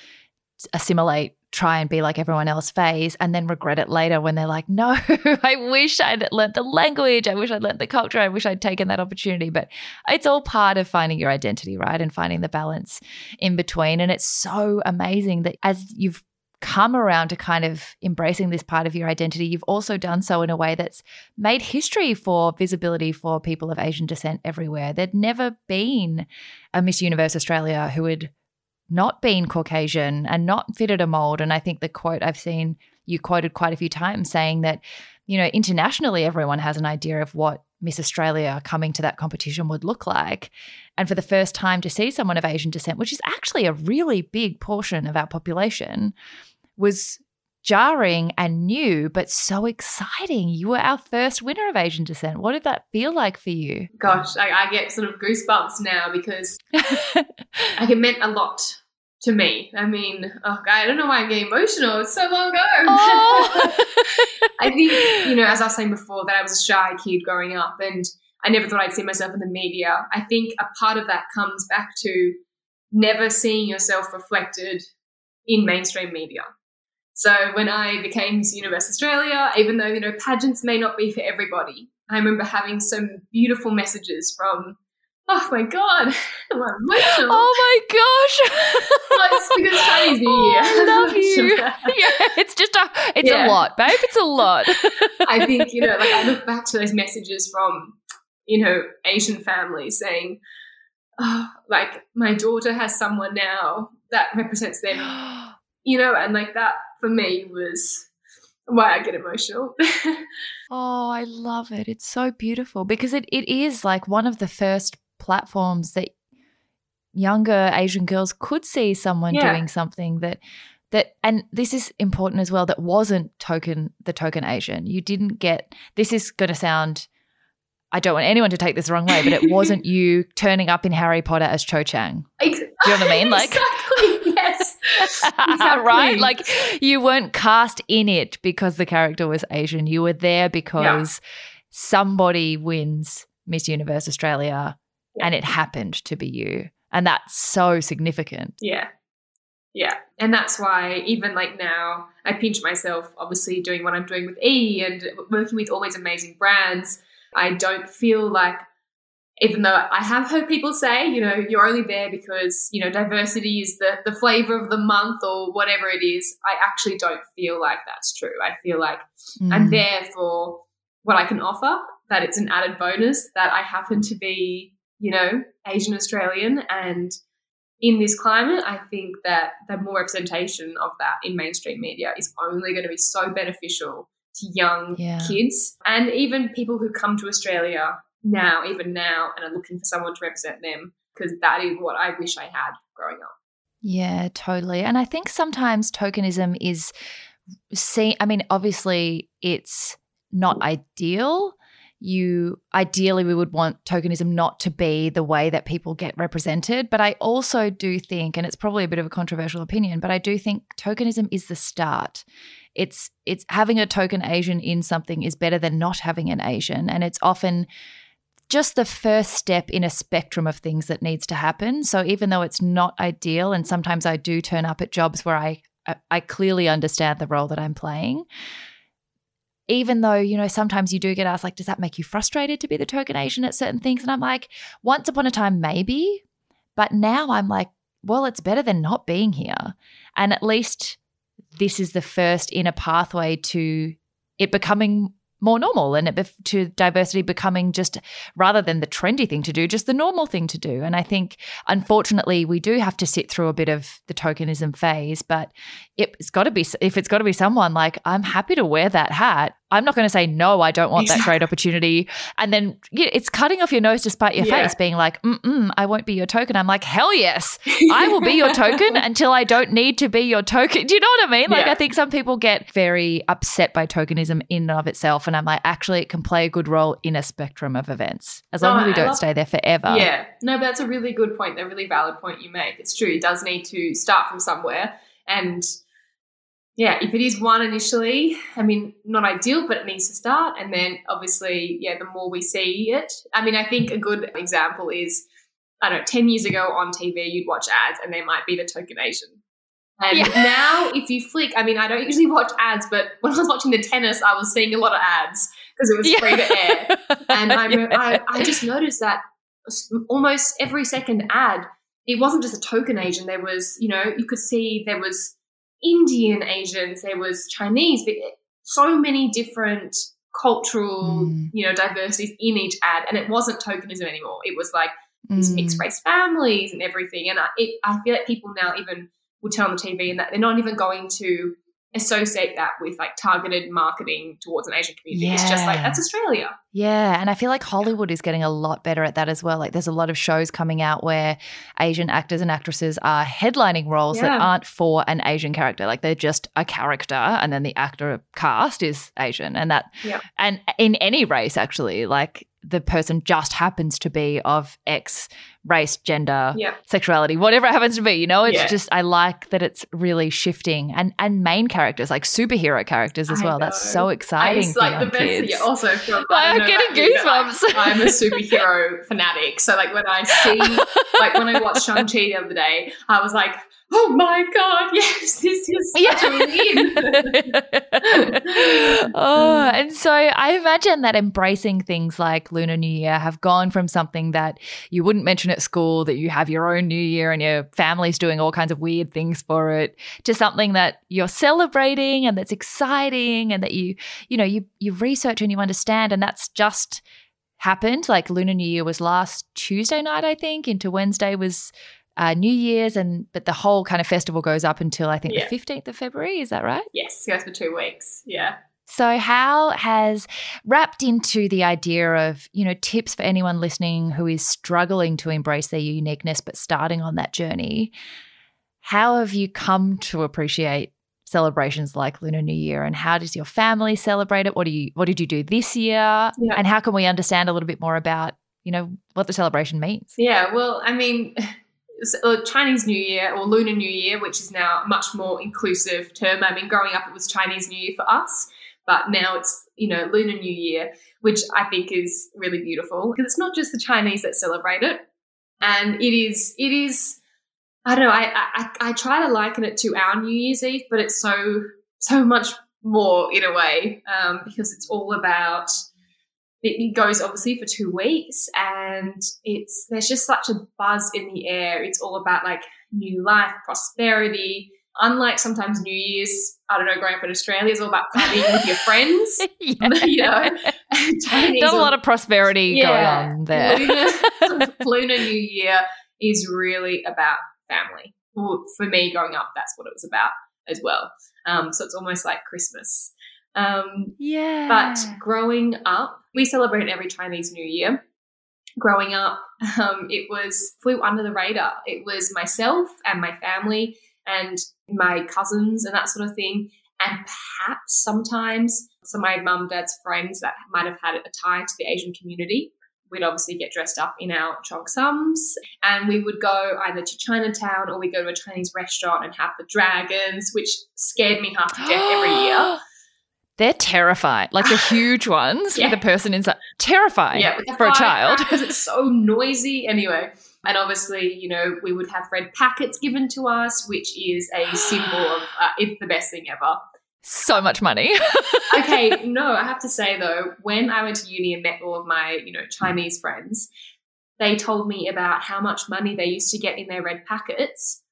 assimilate try and be like everyone else phase and then regret it later when they're like, [laughs] no, I wish I'd learned the language. I wish I'd learned the culture. I wish I'd taken that opportunity. But it's all part of finding your identity, right? And finding the balance in between. And it's so amazing that as you've come around to kind of embracing this part of your identity, you've also done so in a way that's made history for visibility for people of Asian descent everywhere. There'd never been a Miss Universe Australia who had not been Caucasian and not fitted a mold. And I think the quote I've seen you quoted quite a few times saying that, you know, internationally, everyone has an idea of what Miss Australia coming to that competition would look like. And for the first time to see someone of Asian descent, which is actually a really big portion of our population, was jarring and new, but so exciting. You were our first winner of Asian descent. What did that feel like for you? Gosh, I, I get sort of goosebumps now because [laughs] like it meant a lot to me. I mean, oh God, I don't know why I'm getting emotional. It's so long ago. Oh. [laughs] I think, you know, as I was saying before, that I was a shy kid growing up and I never thought I'd see myself in the media. I think a part of that comes back to never seeing yourself reflected in mainstream media. So when I became Miss Universe Australia, even though, you know, pageants may not be for everybody, I remember having some beautiful messages from, oh my God, [laughs] I'm emotional. Oh my gosh. oh, it's because Chinese New Year. Oh, [laughs] I love you. [laughs] yeah, it's just a, it's yeah. a lot, babe. It's a lot. I think, you know, like I look back to those messages from, you know, Asian families saying, oh, like my daughter has someone now that represents them, [gasps] you know, and like that for me was why I get emotional. [laughs] oh, I love it. It's so beautiful because it, it is like one of the first platforms that younger Asian girls could see someone yeah. doing something that that and this is important as well that wasn't token the token Asian. You didn't get this is going to sound I don't want anyone to take this the wrong way, but it [laughs] wasn't you turning up in Harry Potter as Cho Chang. Do you know what I mean? [laughs] Like exactly, [laughs] yes. Exactly. right? Like you weren't cast in it because the character was Asian. You were there because yeah. somebody wins Miss Universe Australia yeah. and it happened to be you. And that's so significant. Yeah. Yeah. And that's why even like now I pinch myself obviously doing what I'm doing with E and working with all these amazing brands I don't feel like, even though I have heard people say, you know, you're only there because, you know, diversity is the, the flavor of the month or whatever it is, I actually don't feel like that's true. I feel like mm. I'm there for what I can offer, that it's an added bonus, that I happen to be, you know, Asian Australian. And in this climate, I think that the more representation of that in mainstream media is only going to be so beneficial to young yeah. kids and even people who come to Australia now, even now, and are looking for someone to represent them because that is what I wish I had growing up. Yeah, totally. And I think sometimes tokenism is seen, I mean obviously it's not ideal. You ideally we would want tokenism not to be the way that people get represented, but I also do think and it's probably a bit of a controversial opinion, but I do think tokenism is the start it's it's having a token Asian in something is better than not having an Asian, and it's often just the first step in a spectrum of things that needs to happen. So even though it's not ideal, and sometimes I do turn up at jobs where I I clearly understand the role that I'm playing. Even though, you know, sometimes you do get asked, like, does that make you frustrated to be the token Asian at certain things? And I'm like, once upon a time, maybe. But now I'm like, well, it's better than not being here. And at least this is the first in a pathway to it becoming more normal and it, to diversity becoming just rather than the trendy thing to do just the normal thing to do. And i think unfortunately we do have to sit through a bit of the tokenism phase but it's got to be if it's got to be someone like i'm happy to wear that hat I'm not going to say no. I don't want Exactly. that great opportunity. And then yeah, it's cutting off your nose despite your Yeah. face, being like, mm I won't be your token. I'm like, hell yes, I will be your token until I don't need to be your token. Do you know what I mean? Like, Yeah. I think some people get very upset by tokenism in and of itself. And I'm like, actually, it can play a good role in a spectrum of events as long No, as we I don't love- stay there forever. Yeah, no, but that's a really good point, a really valid point you make. It's true. It does need to start from somewhere. And yeah, if it is one initially, I mean, not ideal, but it needs to start. And then obviously, yeah, the more we see it, I mean, I think a good example is, I don't know, 10 years ago on TV, you'd watch ads and there might be the token Asian. And Yeah. now, if you flick, I mean, I don't usually watch ads, but when I was watching the tennis, I was seeing a lot of ads because it was free to air. [laughs] And I, Yeah. I, I just noticed that almost every second ad, it wasn't just a token Asian. There was, you know, you could see there was Indian Asians, there was Chinese, but so many different cultural, Mm. you know, diversities in each ad. And it wasn't tokenism anymore. It was like these Mm. mixed race families and everything. And I, it, I feel like people now even will turn on the TV and that they're not even going to associate that with like targeted marketing towards an Asian community. It's just like that's Australia. Yeah, and I feel like Hollywood is getting a lot better at that as well. Like there's a lot of shows coming out where Asian actors and actresses are headlining roles that aren't for an Asian character. Like they're just a character and then the actor cast is Asian and that Yep. and in any race actually, like the person just happens to be of X race, gender, Yeah. sexuality, whatever it happens to be, you know? It's Yeah. just I like that it's really shifting and and main characters like superhero characters as I well. That's know. so I- exciting It's like the best. kids. Also Like, I'm getting you, like, goosebumps. I'm a [laughs] superhero fanatic. So like when I see, like when I watched [laughs] Shang Chi the other day, I was like, oh my god, [laughs] yes, this is such a [laughs] oh, mm. and so I imagine that embracing things like Lunar New Year have gone from something that you wouldn't mention at school, that you have your own New Year and your family's doing all kinds of weird things for it, to something that you're celebrating and that's exciting and that you, you know, you you research and you understand, and that's just happened. Like Lunar New Year was last Tuesday night, I think, into Wednesday was uh, New Year's, and but the whole kind of festival goes up until I think Yeah. the fifteenth of February. Is that right? yes, goes for two weeks. Yeah. So, how has wrapped into the idea of, you know, tips for anyone listening who is struggling to embrace their uniqueness but starting on that journey? How have you come to appreciate celebrations like Lunar New Year and how does your family celebrate it? What do you what did you do this year? Yeah. And how can we understand a little bit more about, you know, what the celebration means? Yeah, well, I mean, [laughs] Chinese New Year or Lunar New Year, which is now a much more inclusive term. I mean, growing up, it was Chinese New Year for us, but now it's, you know, Lunar New Year, which I think is really beautiful because it's not just the Chinese that celebrate it. And it is, it is, I don't know, I, I, I try to liken it to our New Year's Eve, but it's so, so much more in a way um, because it's all about it goes obviously for two weeks and it's there's just such a buzz in the air it's all about like new life prosperity unlike sometimes new year's i don't know growing up in australia is all about partying with your friends [laughs] Yeah. [laughs] you know [laughs] Not a lot of prosperity Yeah. going on there. Lunar, Lunar New Year is really about family. Well, for me, growing up, that's what it was about as well. Um, so it's almost like Christmas. Um, yeah. but growing up, we celebrate every Chinese New Year. Growing up, um, it was flew under the radar. It was myself and my family and my cousins and that sort of thing. And perhaps sometimes some of my mum, dad's friends that might have had a tie to the Asian community. We'd obviously get dressed up in our cheongsams and we would go either to Chinatown or we go to a Chinese restaurant and have the dragons, which scared me half to death every year. [gasps] [gasps] [gasps] They're terrified, Like the [sighs] huge ones Yeah. with the person inside. Terrifying yeah, for a child. because it's [laughs] so noisy. Anyway, and obviously, you know, we would have red packets given to us, which is a symbol of [gasps] uh, it's the best thing ever. so much money. [laughs] Okay, no, I have to say though, when I went to uni and met all of my, you know, Chinese friends, they told me about how much money they used to get in their red packets.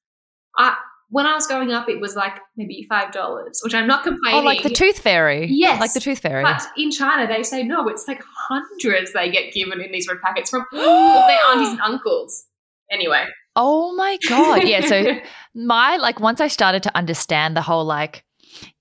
I, when I was growing up, it was like maybe five dollars, which I'm not complaining. oh, like the tooth fairy. Yes. Like the tooth fairy. But in China, they say no, it's like hundreds they get given in these red packets from [gasps] all their aunties and uncles. Anyway, oh my God. Yeah. So [laughs] my, like, once I started to understand the whole, like,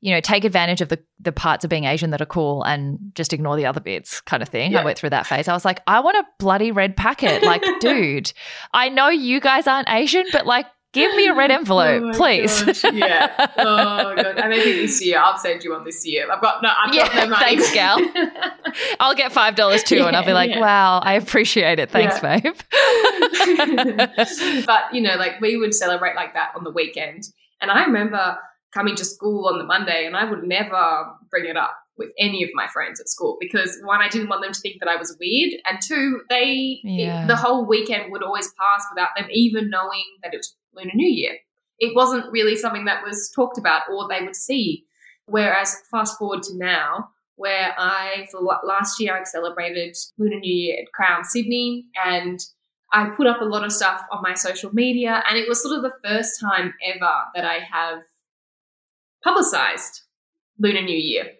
you know, take advantage of the the parts of being Asian that are cool and just ignore the other bits kind of thing. Yeah. I went through that phase. I was like, I want a bloody red packet. Like, [laughs] dude, I know you guys aren't Asian, but like give me a red [laughs] oh envelope, Oh please. gosh, [laughs] Yeah. Oh god. And maybe this year I'll send you one this year. I've got no. I've got no money. thanks, gal. [laughs] I'll get five dollars too, and I'll be like, yeah. "Wow, I appreciate it. Thanks, Yeah. babe." but you know, like we would celebrate like that on the weekend. And I remember coming to school on the Monday, and I would never bring it up with any of my friends at school because one, I didn't want them to think that I was weird, and two, they Yeah. the whole weekend would always pass without them even knowing that it was Lunar New Year. It wasn't really something that was talked about or they would see. Whereas fast forward to now, where I for last year I celebrated Lunar New Year at Crown Sydney, and I put up a lot of stuff on my social media, and it was sort of the first time ever that I have publicized Lunar New Year,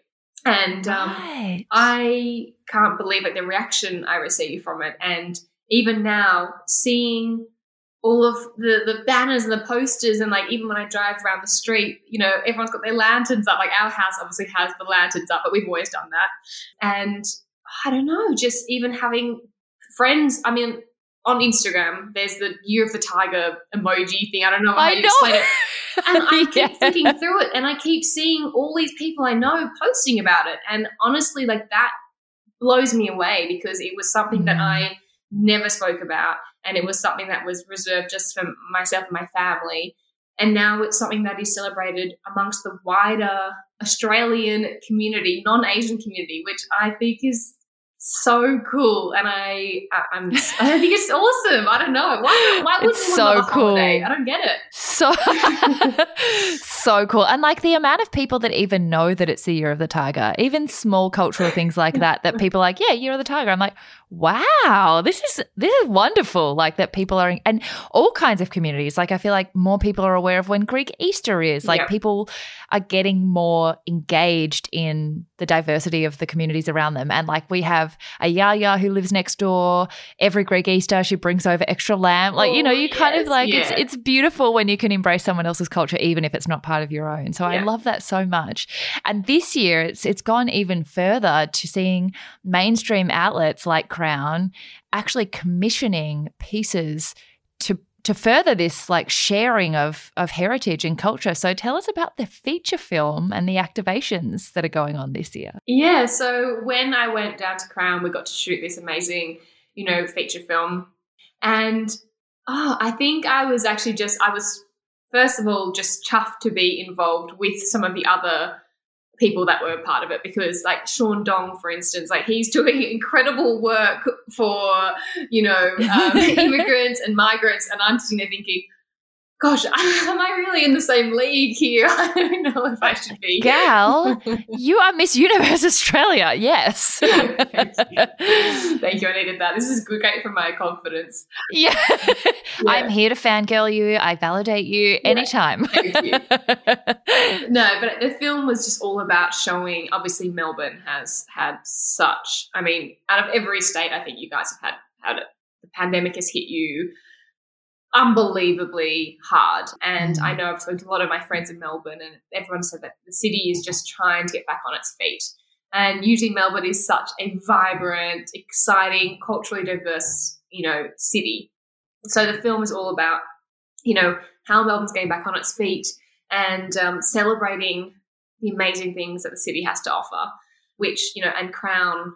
and um, Right. I can't believe like the reaction I received from it, and even now seeing all of the the banners and the posters, and like even when I drive around the street, you know, everyone's got their lanterns up. Like our house obviously has the lanterns up, but we've always done that. And I don't know, just even having friends. I mean, on Instagram, there's the Year of the Tiger emoji thing. I don't know how I to know. explain it. And I [laughs] keep Yeah. flicking through it and I keep seeing all these people I know posting about it. And honestly, like that blows me away because it was something that Mm. I never spoke about. And it was something that was reserved just for myself and my family. And now it's something that is celebrated amongst the wider Australian community, non Asian community, which I think is so cool. And I, I I'm, [laughs] I think it's awesome. I don't know why. Why would It's so a holiday? cool. I don't get it. So, [laughs] so cool. And like the amount of people that even know that it's the year of the tiger, even small cultural things like that, that people are like, yeah, year of the tiger. I'm like, wow, this is, this is wonderful. Like that people are, and all kinds of communities. Like I feel like more people are aware of when Greek Easter is. Like Yeah. people are getting more engaged in the diversity of the communities around them. And like we have a Yaya who lives next door. Every Greek Easter, she brings over extra lamb. Like, you know, Oh, you kind of yes, like, it's, yeah. it's beautiful when you can embrace someone else's culture, even if it's not part of your own. So I love that so much. And this year, it's it's gone even further to seeing mainstream outlets like Crown actually commissioning pieces to to further this like sharing of of heritage and culture. So tell us about the feature film and the activations that are going on this year. Yeah, so when I went down to Crown, we got to shoot this amazing, you know, feature film. And oh, I think I was actually just, I was, first of all, just chuffed to be involved with some of the other people that were part of it because like Sean Dong for instance like he's doing [laughs] incredible work for you know um, [laughs] immigrants and migrants and I'm sitting there thinking gosh [laughs] am I really in the same league here [laughs] I don't know if I should be Gal, [laughs] you are Miss Universe Australia. Yes. Thank you. I needed that. This is good, great for my confidence. Yeah. I'm here to fangirl you. I validate you anytime. Thank you. No, but the film was just all about showing. Obviously, Melbourne has had such. I mean, out of every state, I think you guys have had had it. The pandemic has hit you unbelievably hard, and Mm. I know I've spoken to a lot of my friends in Melbourne, and everyone said that the city is just trying to get back on its feet. And usually, Melbourne is such a vibrant, exciting, culturally diverse, you know, city. So the film is all about, you know, how Melbourne's getting back on its feet and um, celebrating the amazing things that the city has to offer. Which you know, and Crown,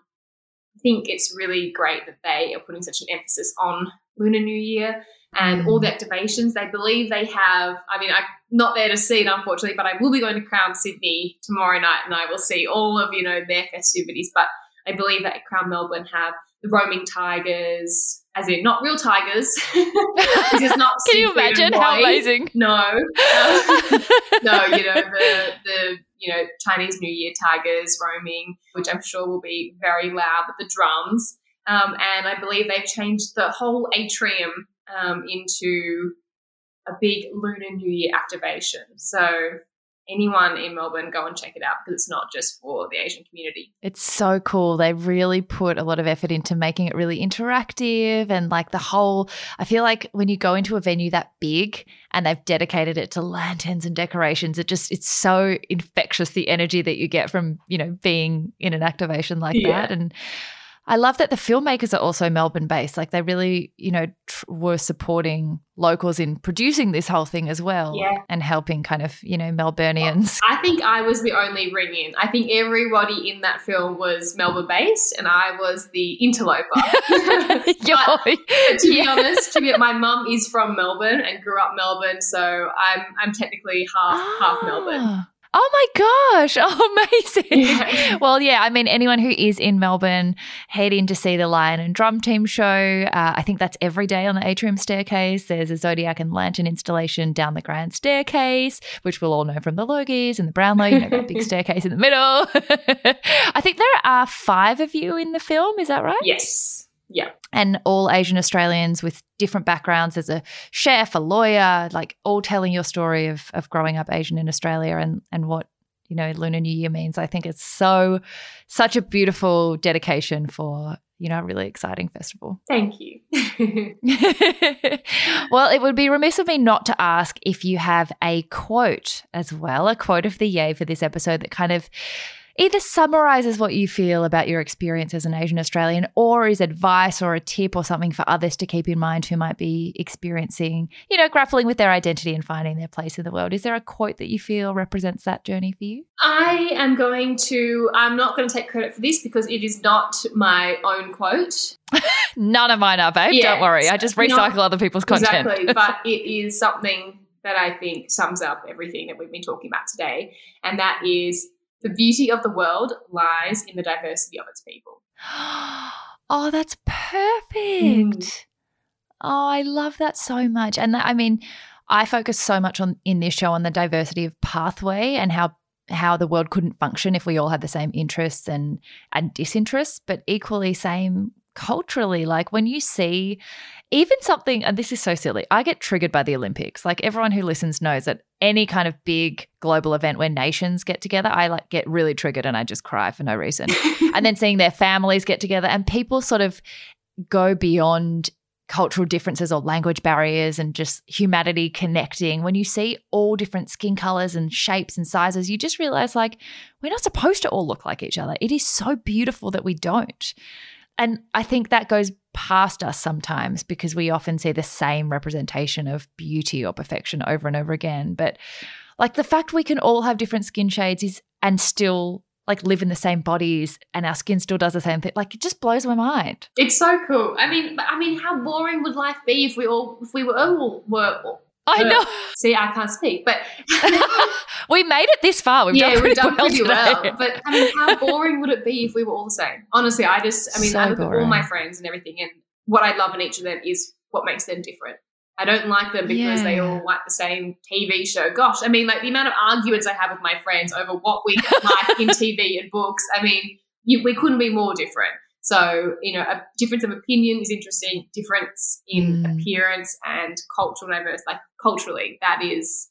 I think it's really great that they are putting such an emphasis on Lunar New Year and all the activations. They believe they have. I mean, I'm not there to see it, unfortunately, but I will be going to Crown Sydney tomorrow night, and I will see all of you know their festivities. But I believe that Crown Melbourne have the roaming tigers, as in not real tigers. [laughs] is not. Can you imagine how amazing? No, [laughs] Um, no, you know the the you know Chinese New Year tigers roaming, which I'm sure will be very loud with the drums. Um, and I believe they've changed the whole atrium um, into a big Lunar New Year activation. So anyone in Melbourne, go and check it out because it's not just for the Asian community. It's so cool. They really put a lot of effort into making it really interactive and like the whole. I feel like when you go into a venue that big and they've dedicated it to lanterns and decorations, it just it's so infectious the energy that you get from you know being in an activation like Yeah. that and. I love that the filmmakers are also Melbourne based. Like they really, you know, tr- were supporting locals in producing this whole thing as well Yeah. and helping kind of, you know, Melburnians. I think I was the only ring in. I think everybody in that film was Melbourne based, and I was the interloper. [laughs] [laughs] But to be yeah. honest, to be, my mum is from Melbourne and grew up Melbourne, so I'm I'm technically half half Melbourne. Ah. Oh my gosh. [laughs] Oh, amazing. Yeah. Well, yeah, I mean, anyone who is in Melbourne, head in to see the Lion and Drum Team show. Uh, I think that's every day on the atrium staircase. There's a Zodiac and Lantern installation down the grand staircase, which we'll all know from the Logies and the Brownlow, you know, that big [laughs] staircase in the middle. [laughs] I think there are five of you in the film. Is that right? Yes. Yeah. and all Asian Australians with different backgrounds. There's a chef, a lawyer, like all telling your story of of growing up Asian in Australia and and what you know Lunar New Year means. I think it's so such a beautiful dedication for you know a really exciting festival. Thank you. [laughs] [laughs] well, it would be remiss of me not to ask if you have a quote as well, a quote of the yay for this episode that kind of either summarizes what you feel about your experience as an Asian Australian or is advice or a tip or something for others to keep in mind who might be experiencing, you know, grappling with their identity and finding their place in the world. Is there a quote that you feel represents that journey for you? I am going to. I'm not going to take credit for this because it is not my own quote. [laughs] None of mine are, babe. Yeah, Don't worry. I just recycle other people's content. Exactly, [laughs] but it is something that I think sums up everything that we've been talking about today, and that is the beauty of the world lies in the diversity of its people. [gasps] oh, that's perfect. Mm. Oh, I love that so much. And that, I mean, I focus so much on in this show on the diversity of pathway and how how the world couldn't function if we all had the same interests and and disinterests, but equally same culturally. Like when you see even something, and this is so silly, I get triggered by the Olympics. Like everyone who listens knows that any kind of big global event where nations get together, I like get really triggered and I just cry for no reason. [laughs] and then seeing their families get together and people sort of go beyond cultural differences or language barriers and just humanity connecting when you see all different skin colors and shapes and sizes you just realize like we're not supposed to all look like each other it is so beautiful that we don't and i think that goes past us sometimes because we often see the same representation of beauty or perfection over and over again but like the fact we can all have different skin shades is and still like live in the same bodies and our skin still does the same thing like it just blows my mind It's so cool. I mean, I mean, how boring would life be if we all if we were all were? I know See, I can't speak, but [laughs] we made it this far. We've yeah, done we've done well, pretty today. well. But I mean, how [laughs] boring would it be if we were all the same? Honestly, I just, I mean, So I look at all my friends and everything, and what I love in each of them is what makes them different. I don't like them because they all like the same TV show. Gosh, I mean, like the amount of arguments I have with my friends over what we [laughs] like in TV and books. I mean, you, we couldn't be more different. So, you know, a difference of opinion is interesting. Difference in Mm. appearance and cultural diverse, like culturally, that is,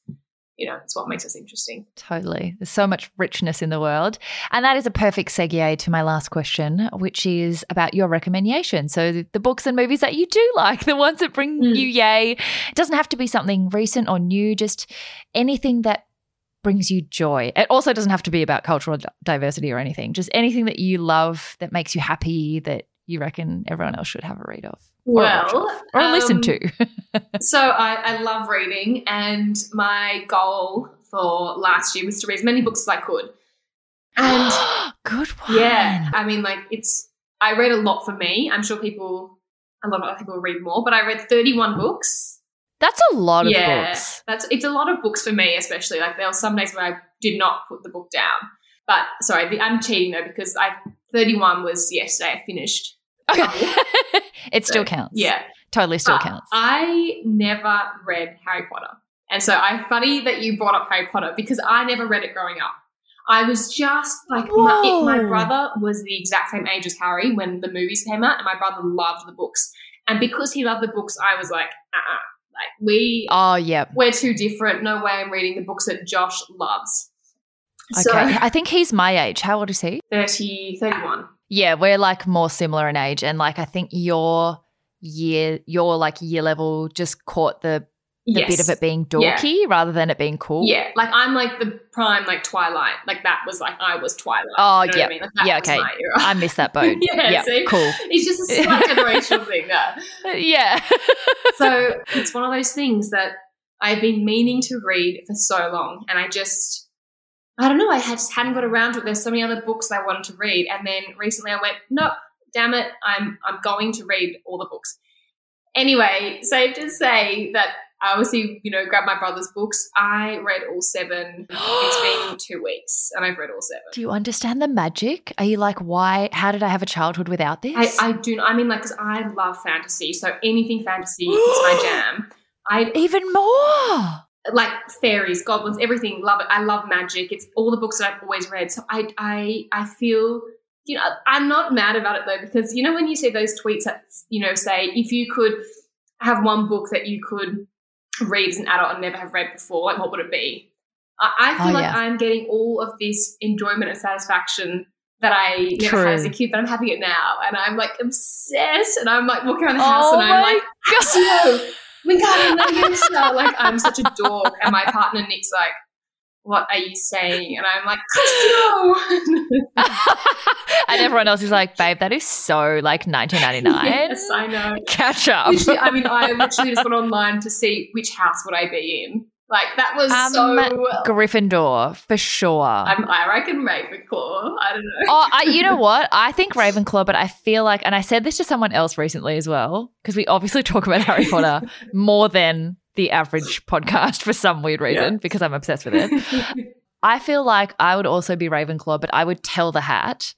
you know, it's what makes us interesting. Totally. There's so much richness in the world. And that is a perfect segue to my last question, which is about your recommendation. So, the, books and movies that you do [laughs] like, the ones that bring Mm. you yay. It doesn't have to be something recent or new, just anything that brings you joy. It also doesn't have to be about cultural diversity or anything, just anything that you love that makes you happy that you reckon everyone else should have a read of or, Well, or listen um, to. [laughs] So I, I love reading, and my goal for last year was to read as many books as I could. And [gasps] Good one. yeah, I mean, like it's. I read a lot for me. I'm sure people, a lot of other people read more, but I read 31 books. That's a lot of yeah, books. that's it's a lot of books for me, especially. Like there were some days where I did not put the book down. But sorry, the, I'm cheating though because I 31 was yesterday. I finished. Okay. [laughs] it still counts. Yeah, Totally still But counts. I never read Harry Potter. And so I funny that you brought up Harry Potter because I never read it growing up. I was just like my, it- my brother was the exact same age as Harry when the movies came out, and my brother loved the books. And because he loved the books, I was like, uh-uh. Like we Oh, yeah. we're too different. No way I'm reading the books that Josh loves. Okay. So I think he's my age. How old is he? 30, 31. Yeah, we're like more similar in age. And like, I think your year, your like year level just caught the, the yes. bit of it being Yeah. dorky rather than it being cool. Yeah, like I'm like the prime like Twilight. Like that was like I was Twilight. Oh, you know yeah. I mean? Like, that Yeah, okay. I missed that boat. [laughs] Yeah, see? cool. It's just a slight [laughs] generational thing. Yeah. Uh, [laughs] so it's one of those things that I've been meaning to read for so long, and I just, I don't know, I had, just hadn't got around to it. There's so many other books I wanted to read, and then recently I went, nope, damn it, I'm I'm going to read all the books. Anyway, safe to say that I obviously, you know, grabbed my brother's books. I read all seven. It's been [gasps] two weeks, and I've read all seven. Do you understand the magic? Are you like, why? How did I have a childhood without this? I, I do. I mean, like, because I love fantasy, so anything fantasy is my [gasps] jam. I Even more. like fairies, goblins, everything. Love it. I love magic. It's all the books that I've always read. So I, I, I feel, you know, I'm not mad about it though because you know when you see those tweets that you know say if you could have one book that you could read as an adult and never have read before, like what would it be? I, I feel Oh, like yeah. I'm getting all of this enjoyment and satisfaction that I never had as a kid, but I'm having it now, and I'm like obsessed, and I'm like walking around the Oh house, and oh I'm like, gosh no, my like, Accio, Wingardium Leviosa. Like I'm such a dork, and my partner Nick's like, "What are you saying?" And I'm like, [laughs] and everyone else is like, babe, that is so like 1999. [laughs] yes, I know. Catch up. Literally, I mean, I literally just went online to see which house would I be in. Like that was Um, so. Gryffindor for sure. I'm, I reckon Ravenclaw. I don't know. oh, I, you know [laughs] what? I think Ravenclaw, but I feel like, and I said this to someone else recently as well, because we obviously talk about Harry Potter more than the average [laughs] podcast for some weird reason, because I'm obsessed with it. [laughs] I feel like I would also be Ravenclaw, but I would tell the hat,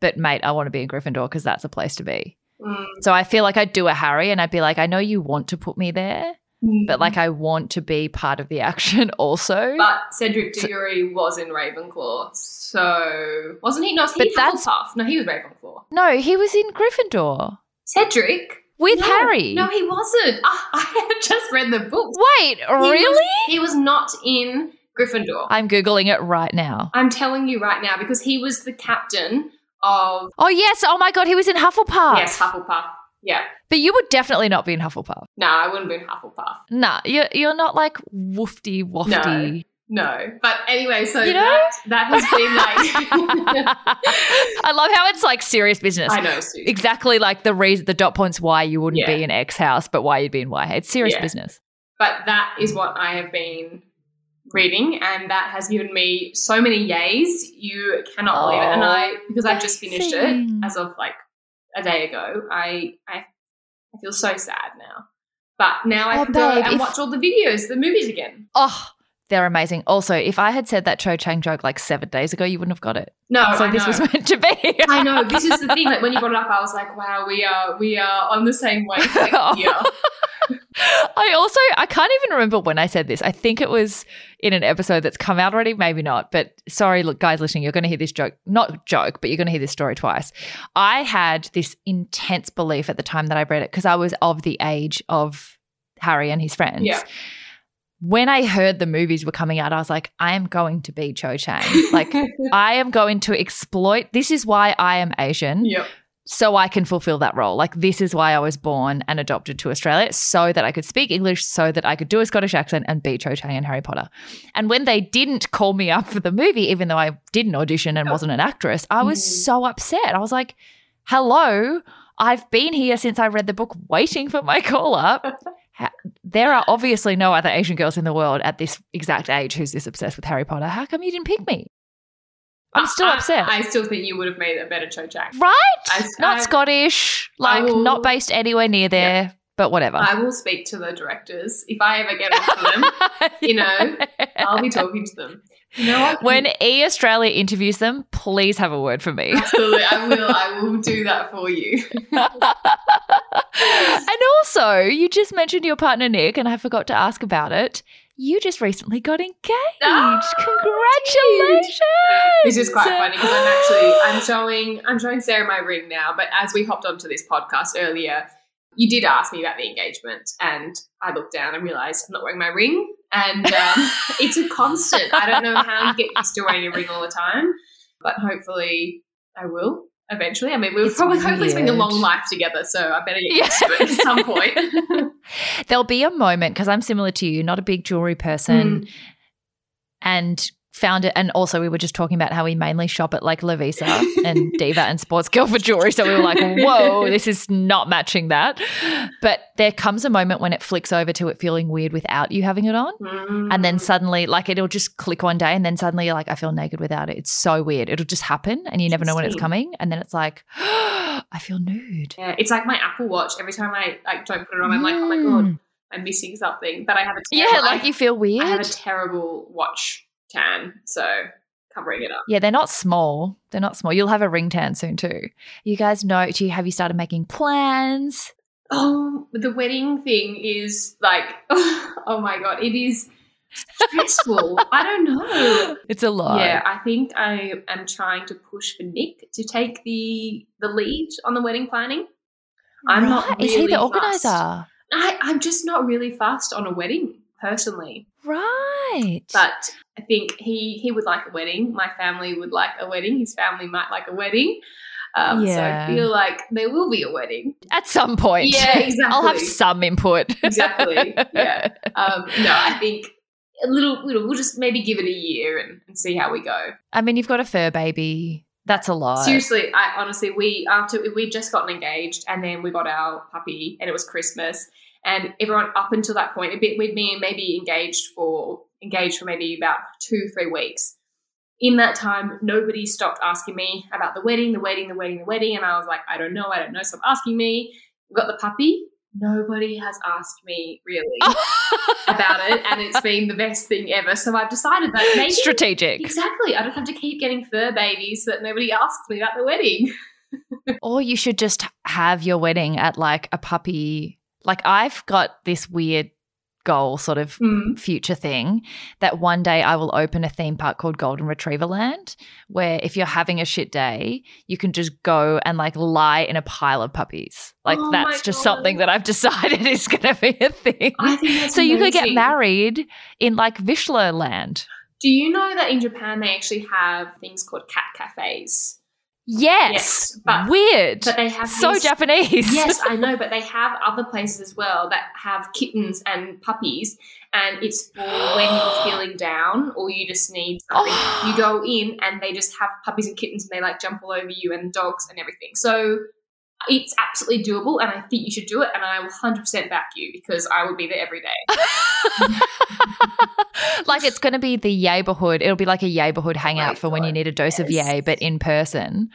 but mate, I want to be in Gryffindor because that's a place to be. Mm, So I feel like I'd do a Harry and I'd be like, I know you want to put me there, mm. but like I want to be part of the action [laughs] also. But Cedric Diggory was in Ravenclaw, so wasn't he? No, he But that's- Hufflepuff? No, he was Ravenclaw. no, he was in Gryffindor Cedric with No, Harry. No, he wasn't. Ah, [laughs] I have just read the book. Wait, He was- really? he was not in Gryffindor. I'm Googling it right now. I'm telling you right now because he was the captain of Oh, yes. Oh, my God. He was in Hufflepuff. yes Hufflepuff. Yeah, But you would definitely not be in Hufflepuff. no, I wouldn't be in Hufflepuff. Nah, you're, you're not like woofty wafty. No, but anyway, so You know? that that has been like [laughs] I love how it's like serious business. I know, Sue. Exactly like the reason, the dot points why you wouldn't Yeah. be in X house, but why you'd be in Y. It's serious Yeah. business. but that is what I have been reading, and that has given me so many yays. You cannot believe it. And oh, I, because I've just finished it as of like a day ago, I I, I feel so sad now. But now I Oh, can go and if- watch all the videos, the movies again. Oh, they're amazing. Also, if I had said that Cho Chang joke like seven days ago, you wouldn't have got it. No, so I this know. was meant to be. I know. This is the thing. Like when you brought it up, I was like, "Wow, we are we are on the same wavelength [laughs] here." I also I can't even remember when I said this. I think it was in an episode that's come out already, maybe not. But sorry, look, guys listening, you're going to hear this joke, not joke, but you're going to hear this story twice. I had this intense belief at the time that I read it because I was of the age of Harry and his friends. Yeah. When I heard the movies were coming out, I was like, I am going to be Cho Chang. Like, [laughs] I am going to exploit. This is why I am Asian yep. so I can fulfill that role. Like this is why I was born and adopted to Australia, so that I could speak English, so that I could do a Scottish accent and be Cho Chang in Harry Potter. And when they didn't call me up for the movie, even though I didn't audition and wasn't an actress, I was Mm. so upset. I was like, "Hello, I've been here since I read the book, waiting for my call up." [laughs] There are obviously no other Asian girls in the world at this exact age who's this obsessed with Harry Potter. How come you didn't pick me? I'm still I- upset. I, still think you would have made a better Cho Chang. Right? I- not I- Scottish, like will- not based anywhere near there, but whatever. I will speak to the directors if I ever get onto them. [laughs] you know, I'll be talking to them. You know what? when E Australia interviews them, please have a word for me. Absolutely, I will. I will do that for you. [laughs] and also, you just mentioned your partner Nick, and I forgot to ask about it. You just recently got engaged. Ah, Congratulations! This is quite funny because I'm actually I'm showing I'm showing Sarah my ring now. But as we hopped onto this podcast earlier, You did ask me about the engagement, and I looked down and realized I'm not wearing my ring. And um, it's a constant. I don't know how you get used to wearing a ring all the time, but hopefully I will eventually. I mean, we'll It's probably hopefully spend a long life together, so I better get Yeah. used to it at some point. [laughs] There'll be a moment because I'm similar to you, not a big jewelry person, Mm. and found it. And also, we were just talking about how we mainly shop at like Lovisa and [laughs] Diva and Sportsgirl for jewelry. So we were like, [laughs] whoa, this is not matching that. But there comes a moment when it flicks over to it feeling weird without you having it on. And then Mm. suddenly, like, it'll just click one day, and then suddenly, you're like, I feel naked without it. It's so weird. It'll just happen, and you never know when it's coming. And then it's like, [gasps] I feel nude. Yeah, it's like my Apple Watch. Every time I like don't put it on, I'm like, oh my Mm. god, I'm missing something. But I have a Yeah, like I, you feel weird. I have a terrible watch tan, so covering it up. Yeah, they're not small. They're not small. You'll have a ring tan soon too. You guys know? Do you have you started making plans? Oh, the wedding thing is like, [laughs] oh my god, it is stressful. I don't know. [laughs] It's a lot. Yeah, I think I am trying to push for Nick to take the the lead on the wedding planning. I'm not Right. Is he really the fussed. organizer? I, I'm just not really fast on a wedding personally. Right. But I think he he would like a wedding. My family would like a wedding. His family might like a wedding. Um, Yeah. So I feel like there will be a wedding. at some point. Yeah, exactly. [laughs] I'll have some input. Exactly. Yeah. [laughs] Um, no, I think a little, little. We'll just maybe give it a year and, and see how we go. I mean, you've got a fur baby. That's a lot. Seriously, I honestly, we after we just gotten engaged and then we got our puppy and it was Christmas and everyone up until that point, a bit with me maybe engaged for engaged for maybe about two three weeks. In that time, nobody stopped asking me about the wedding, the wedding, the wedding, the wedding, and I was like, I don't know, I don't know. Stop asking me. We got the puppy. Nobody has asked me really [laughs] about it, and it's been the best thing ever. So I've decided that maybe Strategic. Exactly. I don't have to keep getting fur babies so that nobody asks me about the wedding. [laughs] Or you should just have your wedding at like a puppy. Like I've got this weird goal sort of Mm. future thing that one day I will open a theme park called Golden Retriever Land where if you're having a shit day, you can just go and like lie in a pile of puppies. Like Oh that's just God. something that I've [laughs] decided is going to be a thing. I think that's So you could get married in like Vizsla Land. Do you know that in Japan they actually have things called cat cafes? Yes. Yes, but- Weird. But they have so these- Japanese. [laughs] yes, I know, but they have other places as well that have kittens and puppies, and it's for when you're [gasps] feeling down or you just need something. you [gasps] go in and they just have puppies and kittens, and they like jump all over you and dogs and everything. So it's absolutely doable, and I think you should do it. And I will hundred percent back you because I will be there every day. [laughs] like it's going to be the neighborhood. It'll be like a neighborhood oh hangout My for when you need a dose of yay, but in person.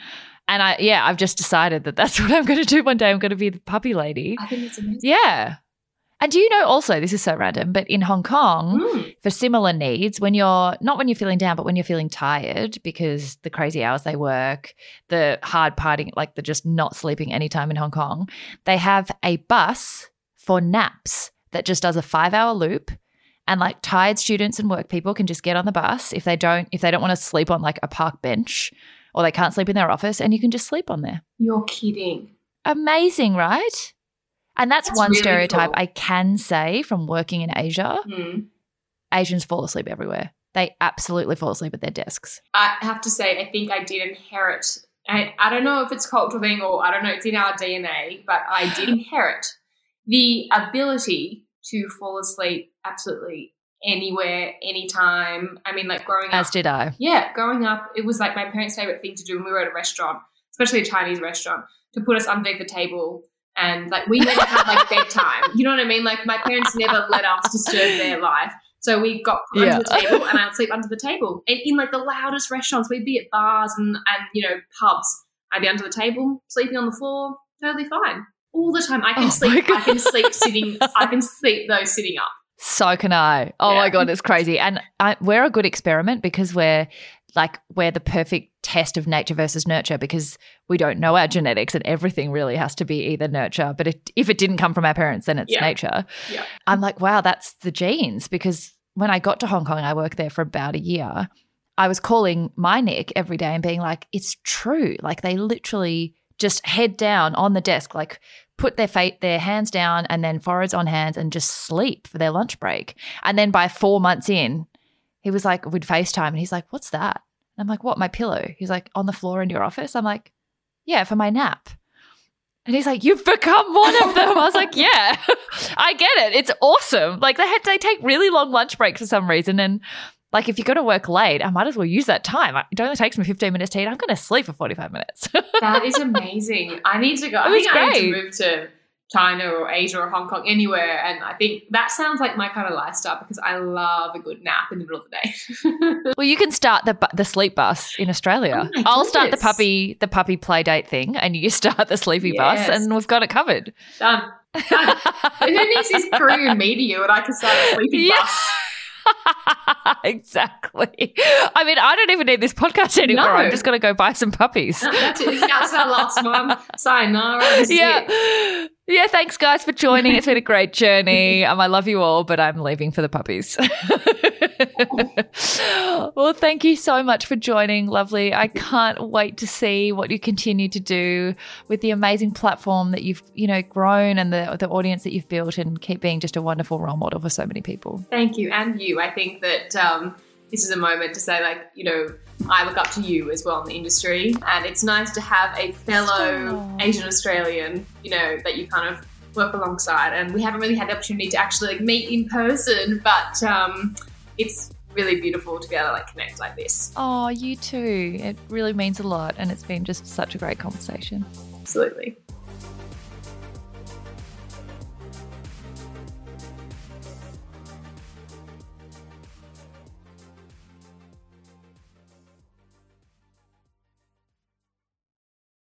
And I, yeah, I've just decided that that's [laughs] what I'm going to do one day. I'm going to be the puppy lady. I think it's amazing. Yeah. And do you know also, this is so random, but in Hong Kong, Mm. for similar needs, when you're not when you're feeling down, but when you're feeling tired because the crazy hours they work, the hard partying, like the just not sleeping anytime in Hong Kong, they have a bus for naps that just does a five hour loop. And like tired students and work people can just get on the bus if they don't if they don't want to sleep on like a park bench or they can't sleep in their office and you can just sleep on there. You're kidding. Amazing, right? And that's, That's one really stereotype cool. I can say from working in Asia. Mm. Asians fall asleep everywhere. They absolutely fall asleep at their desks. I have to say, I think I did inherit. I, I don't know if it's cultural thing or I don't know, it's in our DNA, but I did [gasps] inherit the ability to fall asleep absolutely anywhere, anytime. I mean, like growing As up. As did I. Yeah, growing up, it was like my parents' favorite thing to do when we were at a restaurant, especially a Chinese restaurant, to put us underneath the table. And like we never had like bedtime. You know what I mean? Like my parents never let us disturb their life. So we got put Yeah. under the table and I'd sleep under the table. And in like the loudest restaurants, we'd be at bars and, and you know, pubs. I'd be under the table, sleeping on the floor, totally fine. All the time. I can Oh sleep I can sleep sitting I can sleep though sitting up. So can I. Oh my god, it's crazy. And I, we're a good experiment because we're like we're the perfect test of nature versus nurture because we don't know our genetics and everything really has to be either nurture. But it, if it didn't come from our parents, then it's Yeah. nature. Yeah. I'm like, wow, that's the genes. Because when I got to Hong Kong, I worked there for about a year. I was calling my Nick every day and being like, it's true. Like they literally just head down on the desk, like put their feet, their hands down, and then foreheads on hands, and just sleep for their lunch break. And then by four months in, he was like, we'd FaceTime, and he's like, "What's that?" And I'm like, "What? My pillow?" He's like, "On the floor in your office." I'm like, "Yeah, for my nap." And he's like, "You've become one of them." I was like, [laughs] "Yeah, [laughs] I get it. It's awesome. Like they had they take really long lunch breaks for some reason, and like if you're going to work late, I might as well use that time. It only takes me 15 minutes to eat. I'm going to sleep for 45 minutes. that is [laughs] amazing. I need to go. I It think I need to move to China or Asia or Hong Kong, anywhere. And I think that sounds like my kind of lifestyle because I love a good nap in the middle of the day. [laughs] well, you can start the the sleep bus in Australia. Oh I'll start the puppy the puppy play date thing, and you [laughs] start the sleepy bus, and we've got it covered. Done. Done. [laughs] Who needs this crew and media when I can start a sleeping Yeah. bus? exactly. I mean, I don't even need this podcast anymore. No. I'm just going to go buy some puppies. No, That's it. That's our last one. Sayonara. This yeah. Yeah, thanks guys for joining. It's been a great journey. Um, I love you all, but I'm leaving for the puppies. [laughs] well, thank you so much for joining. Lovely. I can't wait to see what you continue to do with the amazing platform that you've, you know, grown and the the audience that you've built and keep being just a wonderful role model for so many people. Thank you. And you. I think that um, this is a moment to say, like, you know, I look up to you as well in the industry. And it's nice to have a fellow. Asian Australian, you know, that you kind of work alongside. And we haven't really had the opportunity to actually like meet in person, but um, it's really beautiful to be able to like connect like this. Oh, you too. It really means a lot and it's been just such a great conversation. Absolutely.